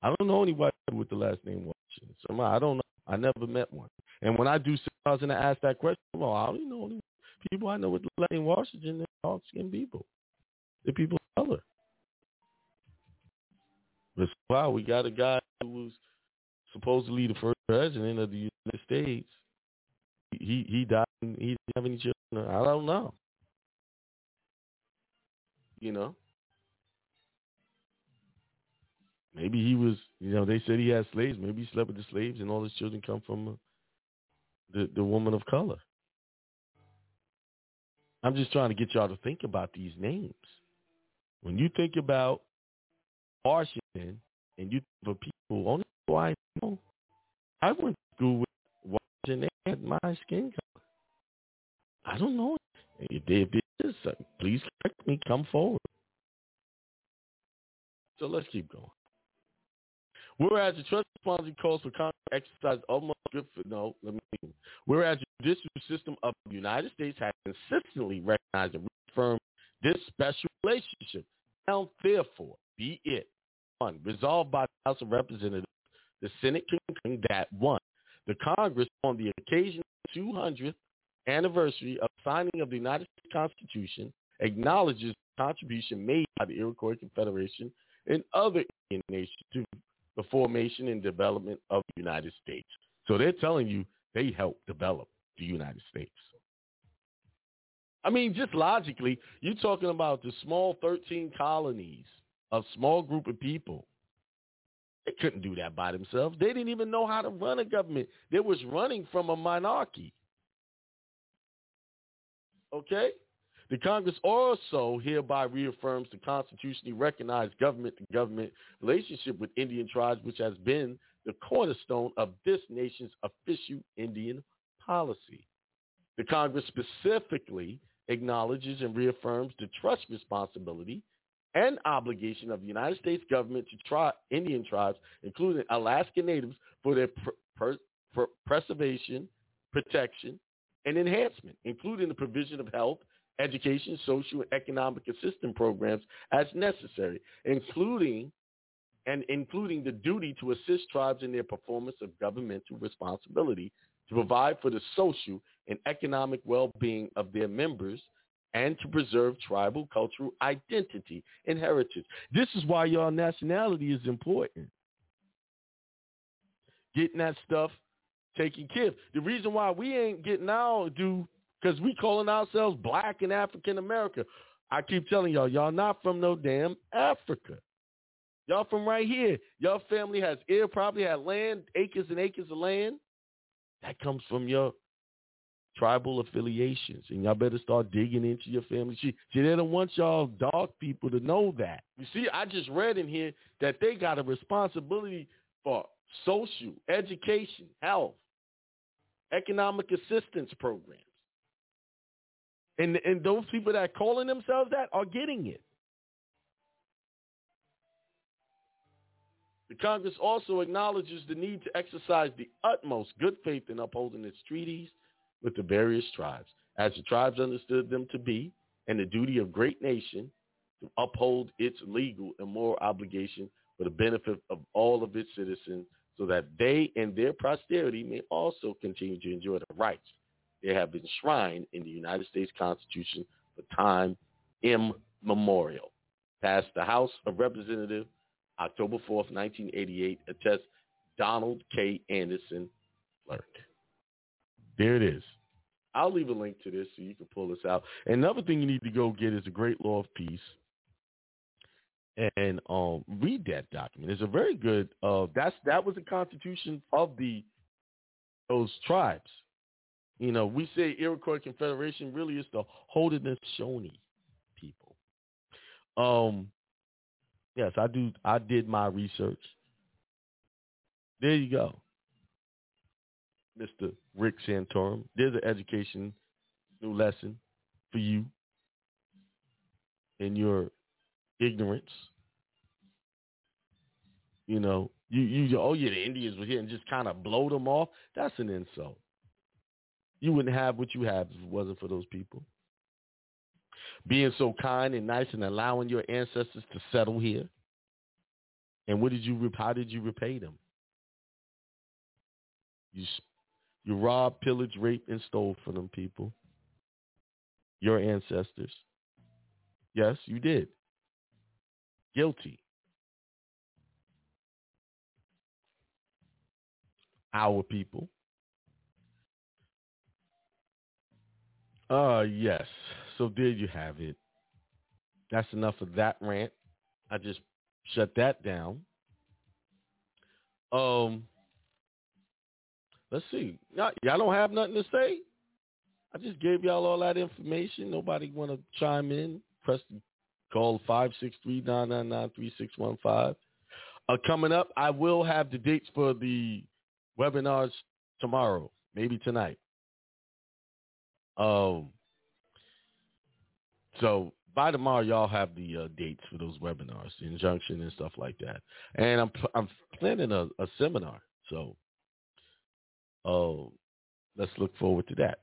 I don't know anybody with the last name Washington. So I don't know. I never met one. And when I do I was and ask that question, well, I don't know people I know with the last name Washington. They're dark skinned people. They're people of color. But wow, we got a guy who was supposedly the first president of the United States. He he died. And he didn't have any children. I don't know. You know, maybe he was. You know, they said he had slaves. Maybe he slept with the slaves, and all his children come from uh, the the woman of color. I'm just trying to get y'all to think about these names. When you think about Washington and you think for people only people I know, I went to school with Washington. Had my skin color. I don't know. If they did this, uh, please correct me. Come forward. So let's keep going. Whereas the trust responsibility calls for Congress to exercise almost good for no, let me whereas the judicial system of the United States has consistently recognized and reaffirmed this special relationship. Now therefore be it one resolved by the House of Representatives, the Senate concurring that one, the Congress on the occasion of the 200th anniversary of signing of the United States Constitution acknowledges the contribution made by the Iroquois Confederation and other Indian nations to the formation and development of the United States. So they're telling you they helped develop the United States. I mean, just logically, you're talking about the small 13 colonies, a small group of people. They couldn't do that by themselves. They didn't even know how to run a government. They was running from a monarchy. Okay? The Congress also hereby reaffirms the constitutionally recognized government-to-government relationship with Indian tribes, which has been the cornerstone of this nation's official Indian policy. The Congress specifically acknowledges and reaffirms the trust responsibility and obligation of the United States government to Indian tribes, including Alaska Natives, for their pr- pr- preservation, protection, and enhancement, including the provision of health, education, social, and economic assistance programs as necessary, including and including the duty to assist tribes in their performance of governmental responsibility to provide for the social and economic well-being of their members and to preserve tribal cultural identity and heritage. This is why your nationality is important. Getting that stuff taken care of. The reason why we ain't getting our due because we calling ourselves black and African America. I keep telling y'all, y'all not from no damn Africa. Y'all from right here. Your family has air, probably had land, acres and acres of land. That comes from your tribal affiliations, and y'all better start digging into your family tree. See, they don't want y'all dark people to know that. You see, I just read in here that they got a responsibility for social, education, health, economic assistance programs. And, and those people that are calling themselves that are getting it. The Congress also acknowledges the need to exercise the utmost good faith in upholding its treaties with the various tribes, as the tribes understood them to be, and the duty of great nation to uphold its legal and moral obligation for the benefit of all of its citizens so that they and their posterity may also continue to enjoy the rights they have been enshrined in the United States Constitution for time immemorial. Passed the House of Representatives October 4th, 1988, attests Donald K. Anderson Clerk. There it is. I'll leave a link to this so you can pull this out. Another thing you need to go get is a great law of peace and um, read that document. It's a very good. Uh, that's that was the constitution of the those tribes. You know, we say Iroquois Confederation really is the Haudenosaunee people. Um, yes, I do. I did my research. There you go, Mr. Rick Santorum. There's an education new lesson for you in your ignorance. You know, you you oh yeah, the Indians were here and just kind of blow them off. That's an insult. You wouldn't have what you have if it wasn't for those people. Being so kind and nice and allowing your ancestors to settle here. And what did you how did you repay them? You you robbed, pillaged, raped, and stole from them people. Your ancestors. Yes, you did. Guilty. Our people. Uh yes. So there you have it. That's enough of that rant. I just shut that down. Um let's see. Y'all, don't have nothing to say? I just gave y'all all that information. Nobody want to chime in? Press call five six three nine nine nine three six one five. Uh, coming up, I will have the dates for the webinars tomorrow, maybe tonight. Um, so by tomorrow, y'all have the uh, dates for those webinars, the injunction and stuff like that. And I'm I'm planning a, a seminar, so oh, let's look forward to that.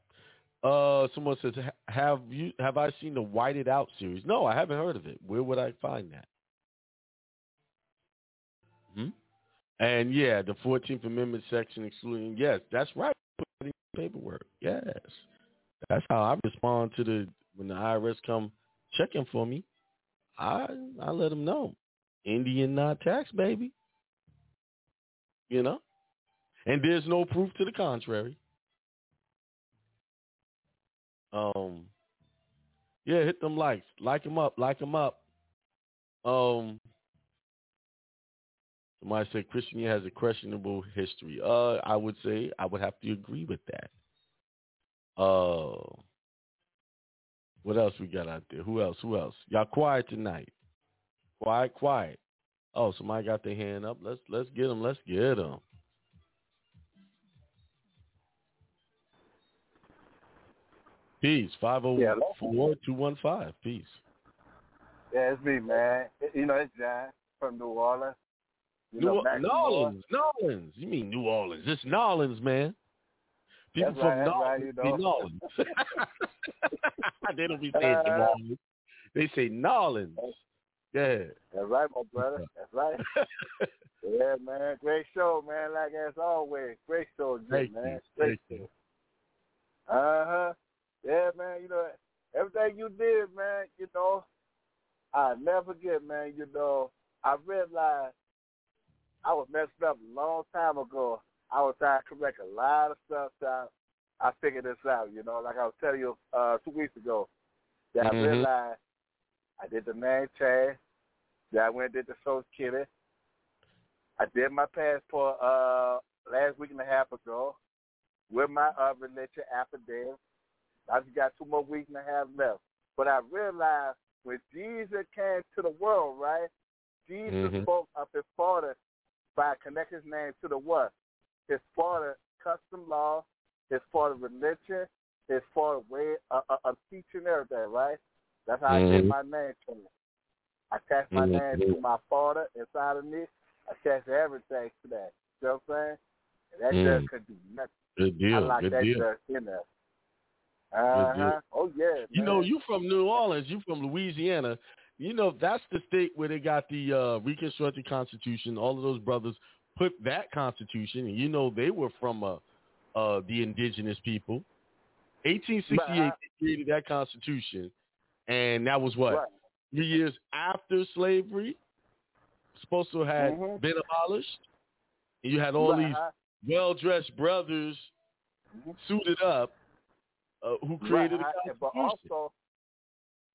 Uh, someone says, "Have you have I seen the Whited Out series?" No, I haven't heard of it. Where would I find that? Hmm? And yeah, the Fourteenth Amendment section excluding. Yes, that's right. Paperwork. Yes, that's how I respond to the when the IRS come checking for me. I I let them know, Indian not tax, baby. You know, and there's no proof to the contrary. Um, yeah, hit them likes, like them up, like them up. Um, somebody said Christian has a questionable history. Uh, I would say I would have to agree with that. Uh, what else we got out there? Who else? Who else? Y'all quiet tonight. Quiet, quiet. Oh, somebody got their hand up. Let's let's get them. Let's get them. Peace. 504-215. Peace. Yeah, it's me, man. You know, it's John from New Orleans. You New, know, New Orleans. New Orleans. You mean New Orleans. It's New Orleans, man. People That's from right, right, you know. Orleans. they don't be saying New Uh, Orleans. They say New Orleans. Yeah. That's right, my brother. That's right. yeah, man. Great show, man. Like as always. Great show, Jim, Thank man. you. Great Thank you. Uh huh. Yeah, man. You know everything you did, man. You know, I never forget, man. You know, I realized I was messed up a long time ago. I was trying to correct a lot of stuff. So I, I figured this out. You know, like I was telling you uh, two weeks ago, that I Mhm. realized I did the name tag. That I went and did the social security. I did my passport uh last week and a half ago. with my uh, religion death. I just got two more weeks and a half left. But I realized when Jesus came to the world, right? Jesus Mhm. spoke of his father by connecting his name to the what? His father custom law, his father religion, his father way of, of, of teaching everything, right? That's how I get Mhm. my name to. I attach my Mhm. name to my father inside of me. I attach everything to that. You know what I'm saying? And that Mm. just could do nothing. Good I deal. like Good that deal. just in there. Uh huh. Oh yeah. You know, you from New Orleans, you from Louisiana. You know, that's the state where they got the uh, Reconstructed Constitution. All of those brothers put that Constitution, and you know they were from uh, uh, the indigenous people. 1868, But I- they created that Constitution, and that was what Right. three years after slavery. Supposed to have Mhm. been abolished. And you had all Right, these well-dressed brothers suited up uh, who created right, the huh? But Constitution. also,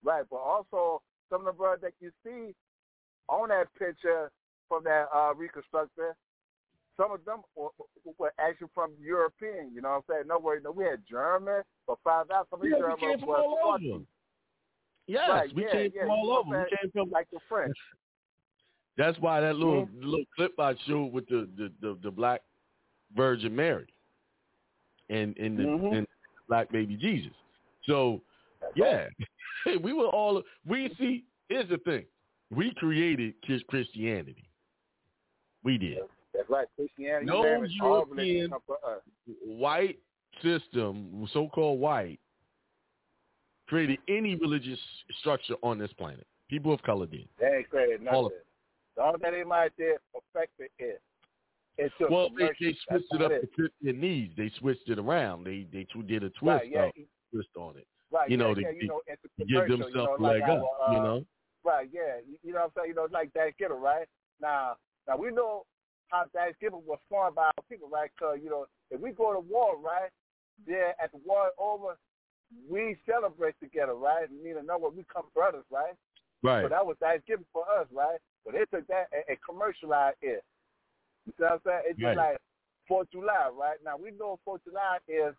right, but also some of the brothers that you see on that picture from that uh, reconstructor, some of them were, were actually from European. You know what I'm saying? No worry, no, we had German, but found out some of these Yeah, we Germans came from all over. Yes, Right, we yeah, came yeah, from all over. We came from like the French. That's why that little Mm-hmm. little clip I showed with the the, the, the black Virgin Mary and and the Mhm. and black baby Jesus. So yeah, we were all we see. Here's the thing: we created Christianity. We did. That's right. Christianity, No is all come from us. white system, so-called white, created any religious structure on this planet. People of color did. They ain't created All of nothing. The only thing they might did perfected it. It took Well, they, they switched it up to fit their needs. They switched it around. They they did a twist Right, yeah, twist on it. Right, you know, yeah, to, yeah, you know, give themselves you know, leg up. our, you uh, know, Right, yeah. You, you know what I'm saying? You know, it's like Thanksgiving, right? Now, now we know how Thanksgiving was formed by our people, right? Because, you know, if we go to war, right, then at the war over, we celebrate together, right? Meaning, know what we come brothers, right? Right. So that was Thanksgiving for us, right? But they took that and, and commercialized it. You see what I'm saying? It's just Right. like Fourth of July, right? Now we know Fourth of July is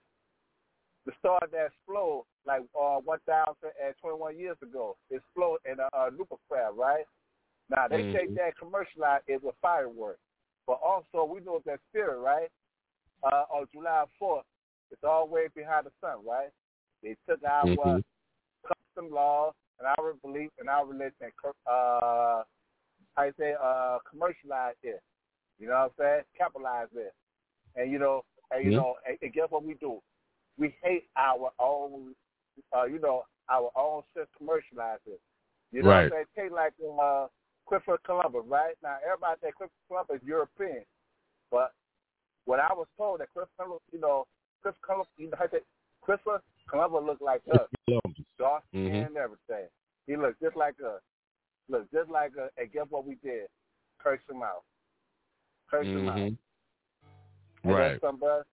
the star that exploded like uh, 1,021 years ago. It exploded in a, a craft, right? Now they take Mhm. that commercialize it with fireworks, but also we know that spirit, right? Uh, on July 4th, it's all way behind the sun, right? They took our Mhm. custom laws and our belief and our religion, and uh, how you say, uh, commercialize it. You know what I'm saying? Capitalize it. And you know, and you Mhm. know, and, and guess what we do? We hate our own, uh, you know, our own self commercialize it. You know Right. what I'm saying? Take like uh, Christopher Columbus, right? Now everybody think Christopher Columbus is European, but what I was told that Christopher Columbus, you know, Christopher Columbus, you know, how they- Christopher Columbus looked like us, Columbus. dark skin Mhm. and everything. He looked just like us. Looked just like us. And guess what we did? Curse him out. Curse him out. Mhm. And Right. some of us,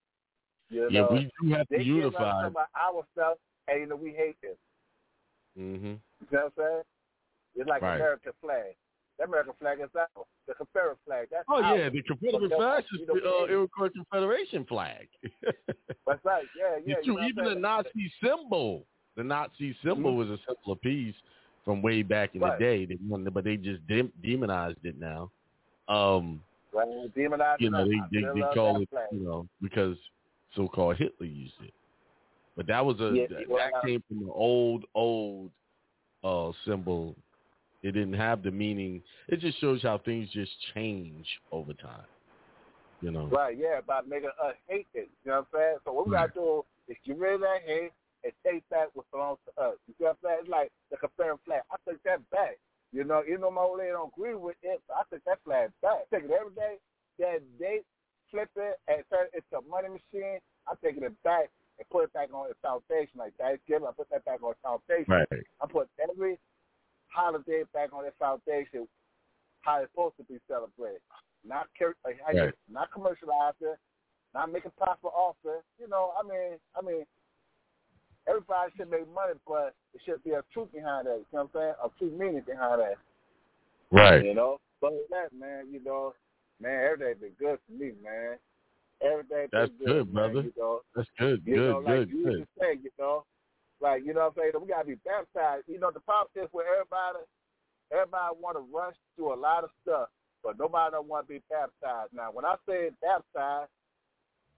you Yeah, know, we do have to they give unify. some of our stuff, and you know we hate this. Mm-hmm. You know what I'm saying? It's like Right. American flag. The American flag is ours. The Confederate flag, that's Oh ours. yeah, the Confederate guess flag is the uh, Iroquois Confederation flag. That's right. Yeah, yeah. You know Even the? Nazi symbol, the Nazi symbol was a symbol of peace from way back in Right. the day. They wanted, but they just de- demonized it now. Um, Well, demonized you know, it. they they, they call it, flag. you know, because so-called Hitler used it. But that was a Yeah, that, that uh, came from an old old uh symbol. It didn't have the meaning. It just shows how things just change over time. You know. Right, yeah, about making us hate it. You know what I'm saying? So what we gotta mm-hmm. do is get rid of that hate and take back what belongs to us. You see what I'm saying? It's like the Confederate flag. I take that back. You know, even though my old lady don't agree with it, but I take that flag back. I Take it every day. That they flip it and turn it into a money machine. I'm taking it back and put it back on its foundation. Like Thanksgiving, I put that back on its foundation. Right. I put every holiday back on its foundation, how it's supposed to be celebrated. Not like, Right. not commercialize it, not making profit off it. You know, I mean, I mean, everybody should make money, but it should be a truth behind that. You know what I'm saying? A true meaning behind that. Right. You know, but that, man, you know, man, everything been good for me, man. Everything That's good, man, brother. You know, That's good, you good, know, like good, you good. used to say, you know, like you know what I'm saying. We gotta be baptized. You know, the problem is where everybody, everybody want to rush through a lot of stuff, but nobody don't want to be baptized. Now, when I say baptized,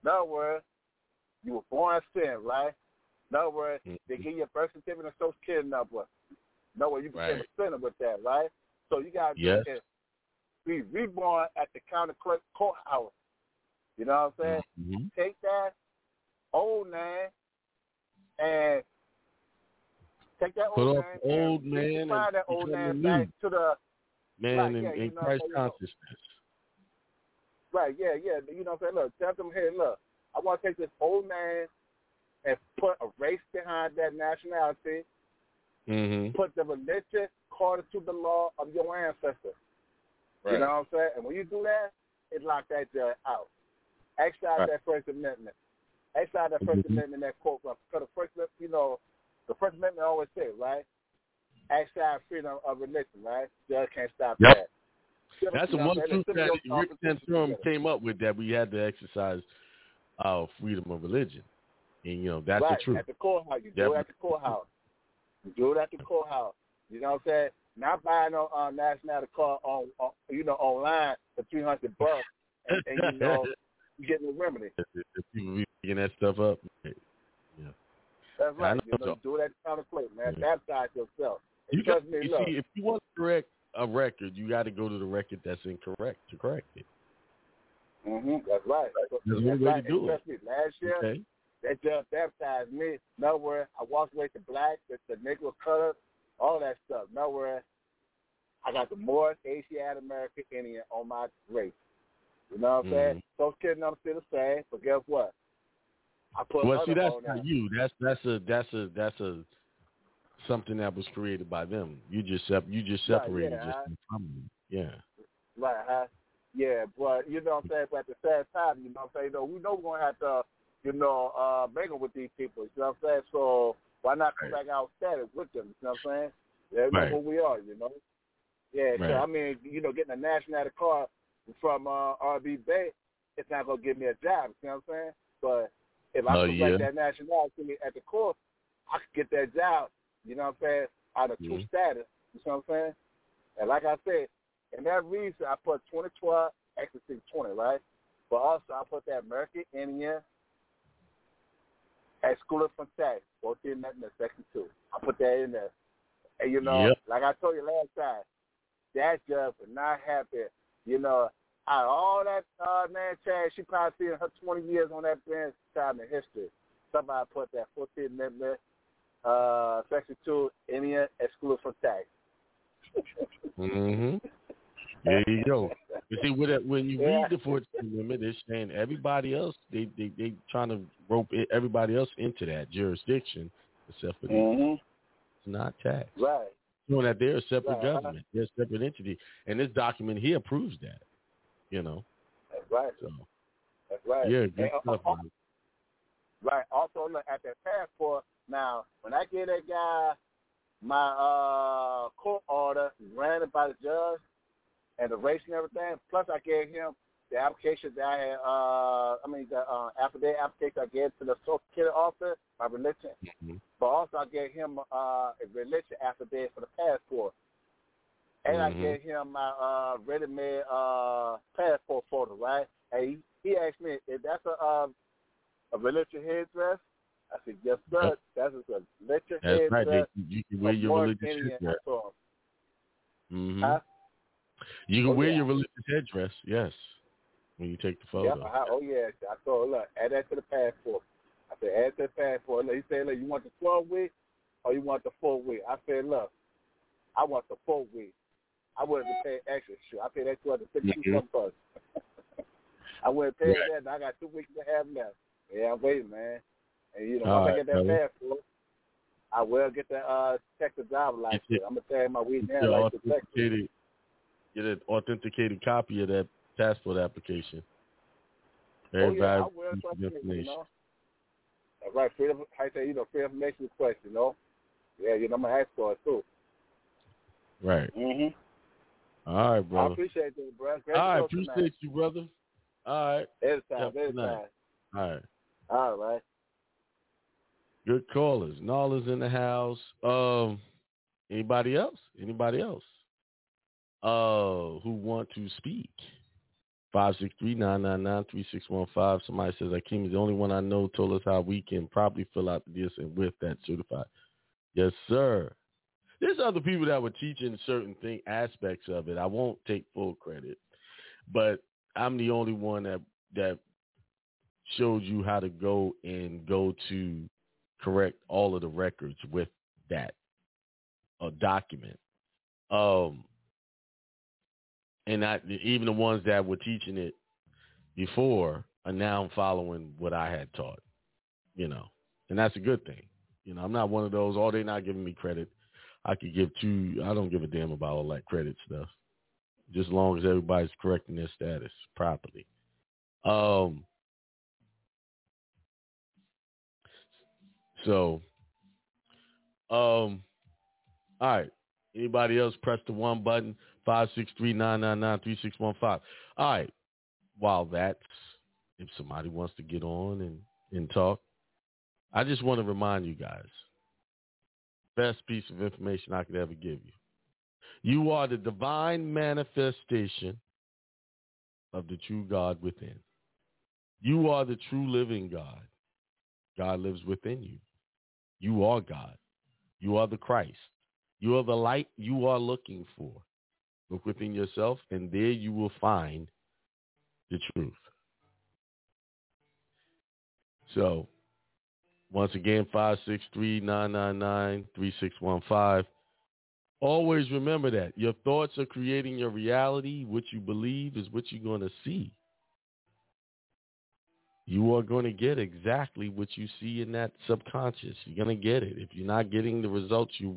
in other words, you were born in sin, right? In other words, they give you a birth certificate and social security number. In other words, you became Right. a sinner with that, right? So you gotta Yes. be reborn at the county clerk courthouse. You know what I'm saying? Mhm. take that old name and take that Put old off name old man and that old the back to the Man Right, in, yeah, in Christ so, you know. consciousness. right, yeah, yeah. You know what I'm saying? Look, tell them here, look, I want to take this old man and put a race behind that nationality, Mm-hmm. put the religion according to the law of your ancestors. You know what I'm saying? And when you do that, it lock that judge out. Exercise Right. that First Amendment. Exercise that 1st Mhm. Amendment that quote because the First you know, the First Amendment always say, right? Exercise freedom of religion, right? Judge can't stop Yep. that. That's the one what I'm truth that Civil Rick Santorum came up with that we had to exercise our freedom of religion. And, you know, that's right, the truth. At the courthouse. You do Yep. it at the courthouse. You do it at the courthouse. You know what I'm saying? Not buying no uh, nationality card on, on you know online for three hundred bucks, and, and you know you getting a remedy. If, if people be picking that stuff up. That's right. know You know, so. do it at the counter plate, man. Yeah. Baptize yourself. And You, got, me, you look. see, if you want to correct a record, you got to go to the record that's incorrect to correct it. hmm That's right. That's, that's one way right. to do and trust me, last year Okay. that judge baptized me. Nowhere I walked away to black, the, the Negro color, all that stuff. Nowhere I got the Moorish, Asiatic American Indian on my race. You know what I'm saying? Mm-hmm. Social Security number still the same, but guess what? I put Well, see, that's not you. That's that's a that's a that's a something that was created by them. You just you just Right, separated yeah, just I- from them. Yeah. Right, huh? Yeah, but you know what I'm saying? But at the same time, you know what I'm saying? Know, we know we're gonna have to, you know, uh mingle with these people, you know what I'm saying? So why not come back out status with them, you know what I'm saying? They know Right. who we are, you know? Yeah, so I mean, you know, getting a nationality card from uh RB Bay, it's not gonna give me a job, you know what I'm saying? But if I Oh, correct yeah. that nationality at the court, I could get that job, you know what I'm saying, out of true Mhm. status, you know what I'm saying? And like I said, in that reason, I put 2012 exit 620, right? But also, I put that American Indian excluded from tax, 14 Amendment, Section 2. I put that in there. And, you know, Yep. like I told you last time, that judge was not happy. You know, out of all that uh, man Chad, she probably seen her 20 years on that bench time in history. Somebody put that 14 Amendment, uh, Section 2, Indian excluded from tax. hmm There you go. You see, with it, when you Yeah. read the Fourteenth Amendment, it's saying everybody else they they they trying to rope everybody else into that jurisdiction except for them. Mm-hmm. It's not tax. Right. Showing that they're a separate Right, government, they're a separate entity, and this document here proves that. You know, That's right. so That's right. yeah, good And, stuff. uh. Right. Also, look at that passport. Now, when I gave that guy my uh court order, granted by the judge, and the race and everything, plus I gave him the application that I had. Uh, I mean, the uh, affidavit application I gave to the Social Security office, my religion. Mhm. But also, I gave him uh, a religion affidavit for the passport. And I Mhm. gave him my uh, ready-made uh, passport photo, right? And he, he asked me if that's a uh, a religious headdress. I said, yes, sir. That's a religious That's right. headdress. They, you can wear your religious headdress. authority. hmm Huh? You can Oh, wear yeah. your religious headdress, yes, when you take the photo. Yep, I, oh yeah. I told her, look, add that to the passport. I said, add to the passport. Look, he said, look, you want the 12 week or you want the 4-week? I said, look, I want the full week. I wouldn't have paid extra. Sure, I paid that 252 Mhm. some bucks. I wouldn't pay Right. that, and I got two weeks to have left. Yeah, I'm waiting, man. And you know, once I right, get that brother. passport, I will get the uh Texas driver license. I'm gonna tell my weed now like the Texas. get an authenticated copy of that passport application. Very oh yeah, I will. of me, you information. know. That's right, freedom. I say, you know, of information request. You know. Yeah, you know, I'm gonna ask for it too. Right. Mhm. All right, bro. I appreciate that, bro. Great All right, show tonight. appreciate you, brother. All right. Anytime, anytime. All right. All right. Good callers. Nala's in the house. Um, anybody else? Anybody else? Uh, who want to speak? Five six three nine nine nine three six one five. Somebody says Akiem is the only one I know told us how we can probably fill out this and with that certified. Yes, sir. There's other people that were teaching certain thing aspects of it. I won't take full credit, but I'm the only one that that showed you how to go and go to correct all of the records with that uh, document. Um, and I, even the ones that were teaching it before are now following what I had taught, you know, and that's a good thing. You know, I'm not one of those, oh, they're not giving me credit. I could give two, I don't give a damn about all that credit stuff. Just as long as everybody's correcting their status properly. Um, so, um, all right. Anybody else press the one button, 563-999-3615. All right. While that's, if somebody wants to get on and, and talk, I just want to remind you guys, best piece of information I could ever give you. You are the divine manifestation of the true God within. You are the true living God. God lives within you. You are God. You are the Christ. You are the light you are looking for. Look within yourself, and there you will find the truth. So, once again, 563-999-3615. Always remember that. Your thoughts are creating your reality. What you believe is what you're going to see. You are going to get exactly what you see in that subconscious. You're going to get it. If you're not getting the results you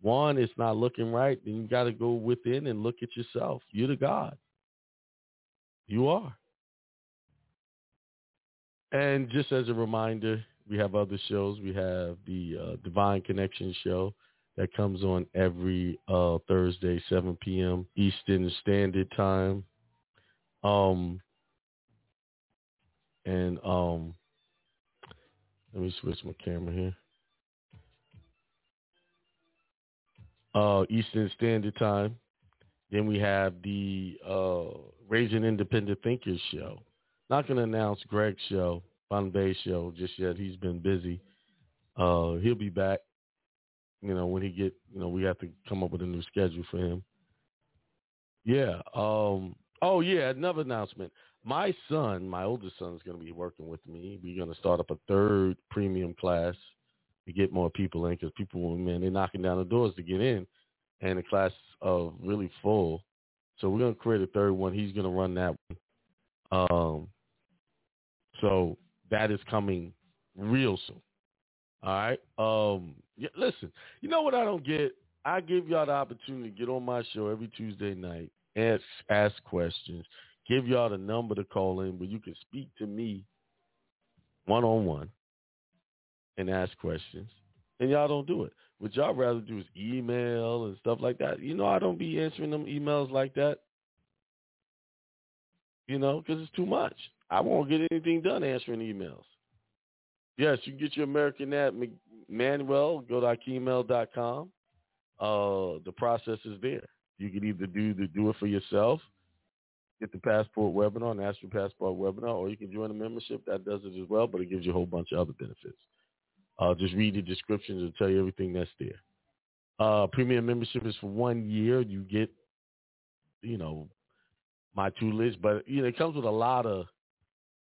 want, it's not looking right, then you got to go within and look at yourself. You're the God. You are. And just as a reminder, we have other shows. We have the uh, Divine Connection show that comes on every uh, Thursday, 7 p.m. Eastern Standard Time. Um, and um, let me switch my camera here. Uh, Eastern Standard Time. Then we have the uh, Raising Independent Thinkers show. Not going to announce Greg's show, Bombay show just yet. He's been busy. Uh, he'll be back. You know, when he get, you know, we have to come up with a new schedule for him. Yeah. Um. Oh yeah. Another announcement. My son, my oldest son, is going to be working with me. We're going to start up a third premium class to get more people in because people, man, they're knocking down the doors to get in, and the class is really full. So we're going to create a third one. He's going to run that one. Um. So that is coming real soon. All right. Um. Yeah, listen, you know what I don't get? I give y'all the opportunity to get on my show every Tuesday night, ask ask questions, give y'all the number to call in where you can speak to me one on one and ask questions. And y'all don't do it. What y'all rather do is email and stuff like that. You know, I don't be answering them emails like that. You know, because it's too much. I won't get anything done answering emails. Yes, you can get your American at Manuel. Go to Akiemel.com. Uh, the process is there. You can either do the do it for yourself, get the passport webinar, your passport webinar, or you can join a membership that does it as well, but it gives you a whole bunch of other benefits. Uh, just read the descriptions and tell you everything that's there. Uh, premium membership is for one year. You get, you know, my two lists, but you know, it comes with a lot of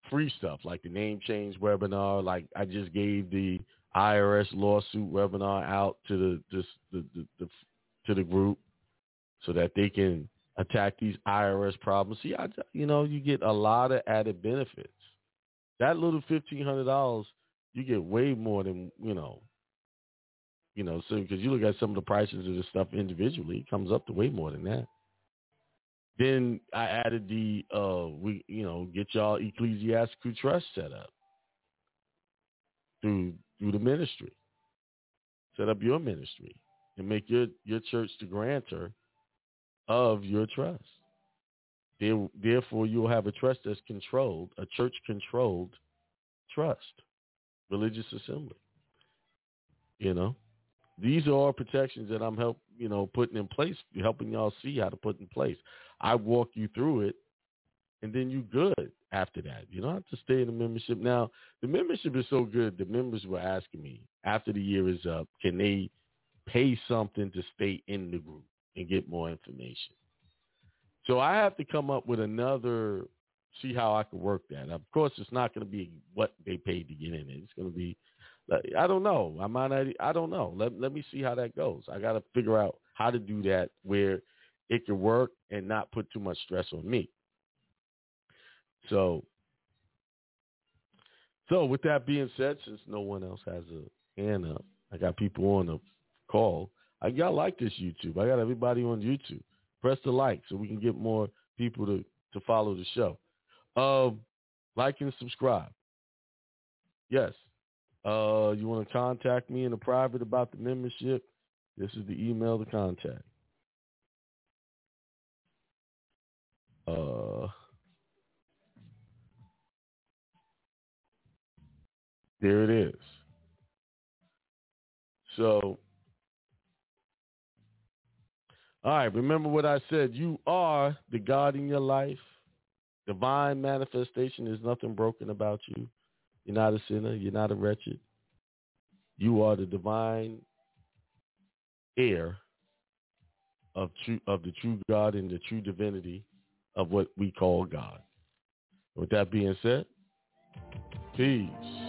free stuff like the name change webinar. Like I just gave the IRS lawsuit webinar out to the, the, the, the, the to the group so that they can attack these IRS problems. See, I, you know, you get a lot of added benefits. That little fifteen hundred dollars, you get way more than you know. You know, so because you look at some of the prices of the stuff individually, it comes up to way more than that. Then I added the uh we you know get y'all ecclesiastical trust set up through through the ministry. Set up your ministry and make your your church the grantor of your trust. Therefore, you'll have a trust that's controlled, a church-controlled trust, religious assembly. You know, these are all protections that I'm help, you know, putting in place, helping y'all see how to put in place. I walk you through it, and then you good after that. You don't have to stay in the membership. Now, the membership is so good. The members were asking me after the year is up, can they pay something to stay in the group and get more information? So I have to come up with another, see how I can work that. Of course, it's not going to be what they paid to get in it. It's going to be, I don't know. I might not, I don't know. Let, let me see how that goes. I got to figure out how to do that where it can work and not put too much stress on me. So, so with that being said, since no one else has a hand up, I got people on the call. I got like this YouTube. I got everybody on YouTube. Press the like so we can get more people to, to follow the show. Um, like and subscribe. Yes. Uh, you want to contact me in the private about the membership? This is the email to contact. Uh, there it is. So all right, remember what I said. You are the God in your life. Divine manifestation is nothing broken about you. You're not a sinner. You're not a wretched. You are the divine heir of true of the true God and the true divinity of what we call God. With that being said, peace.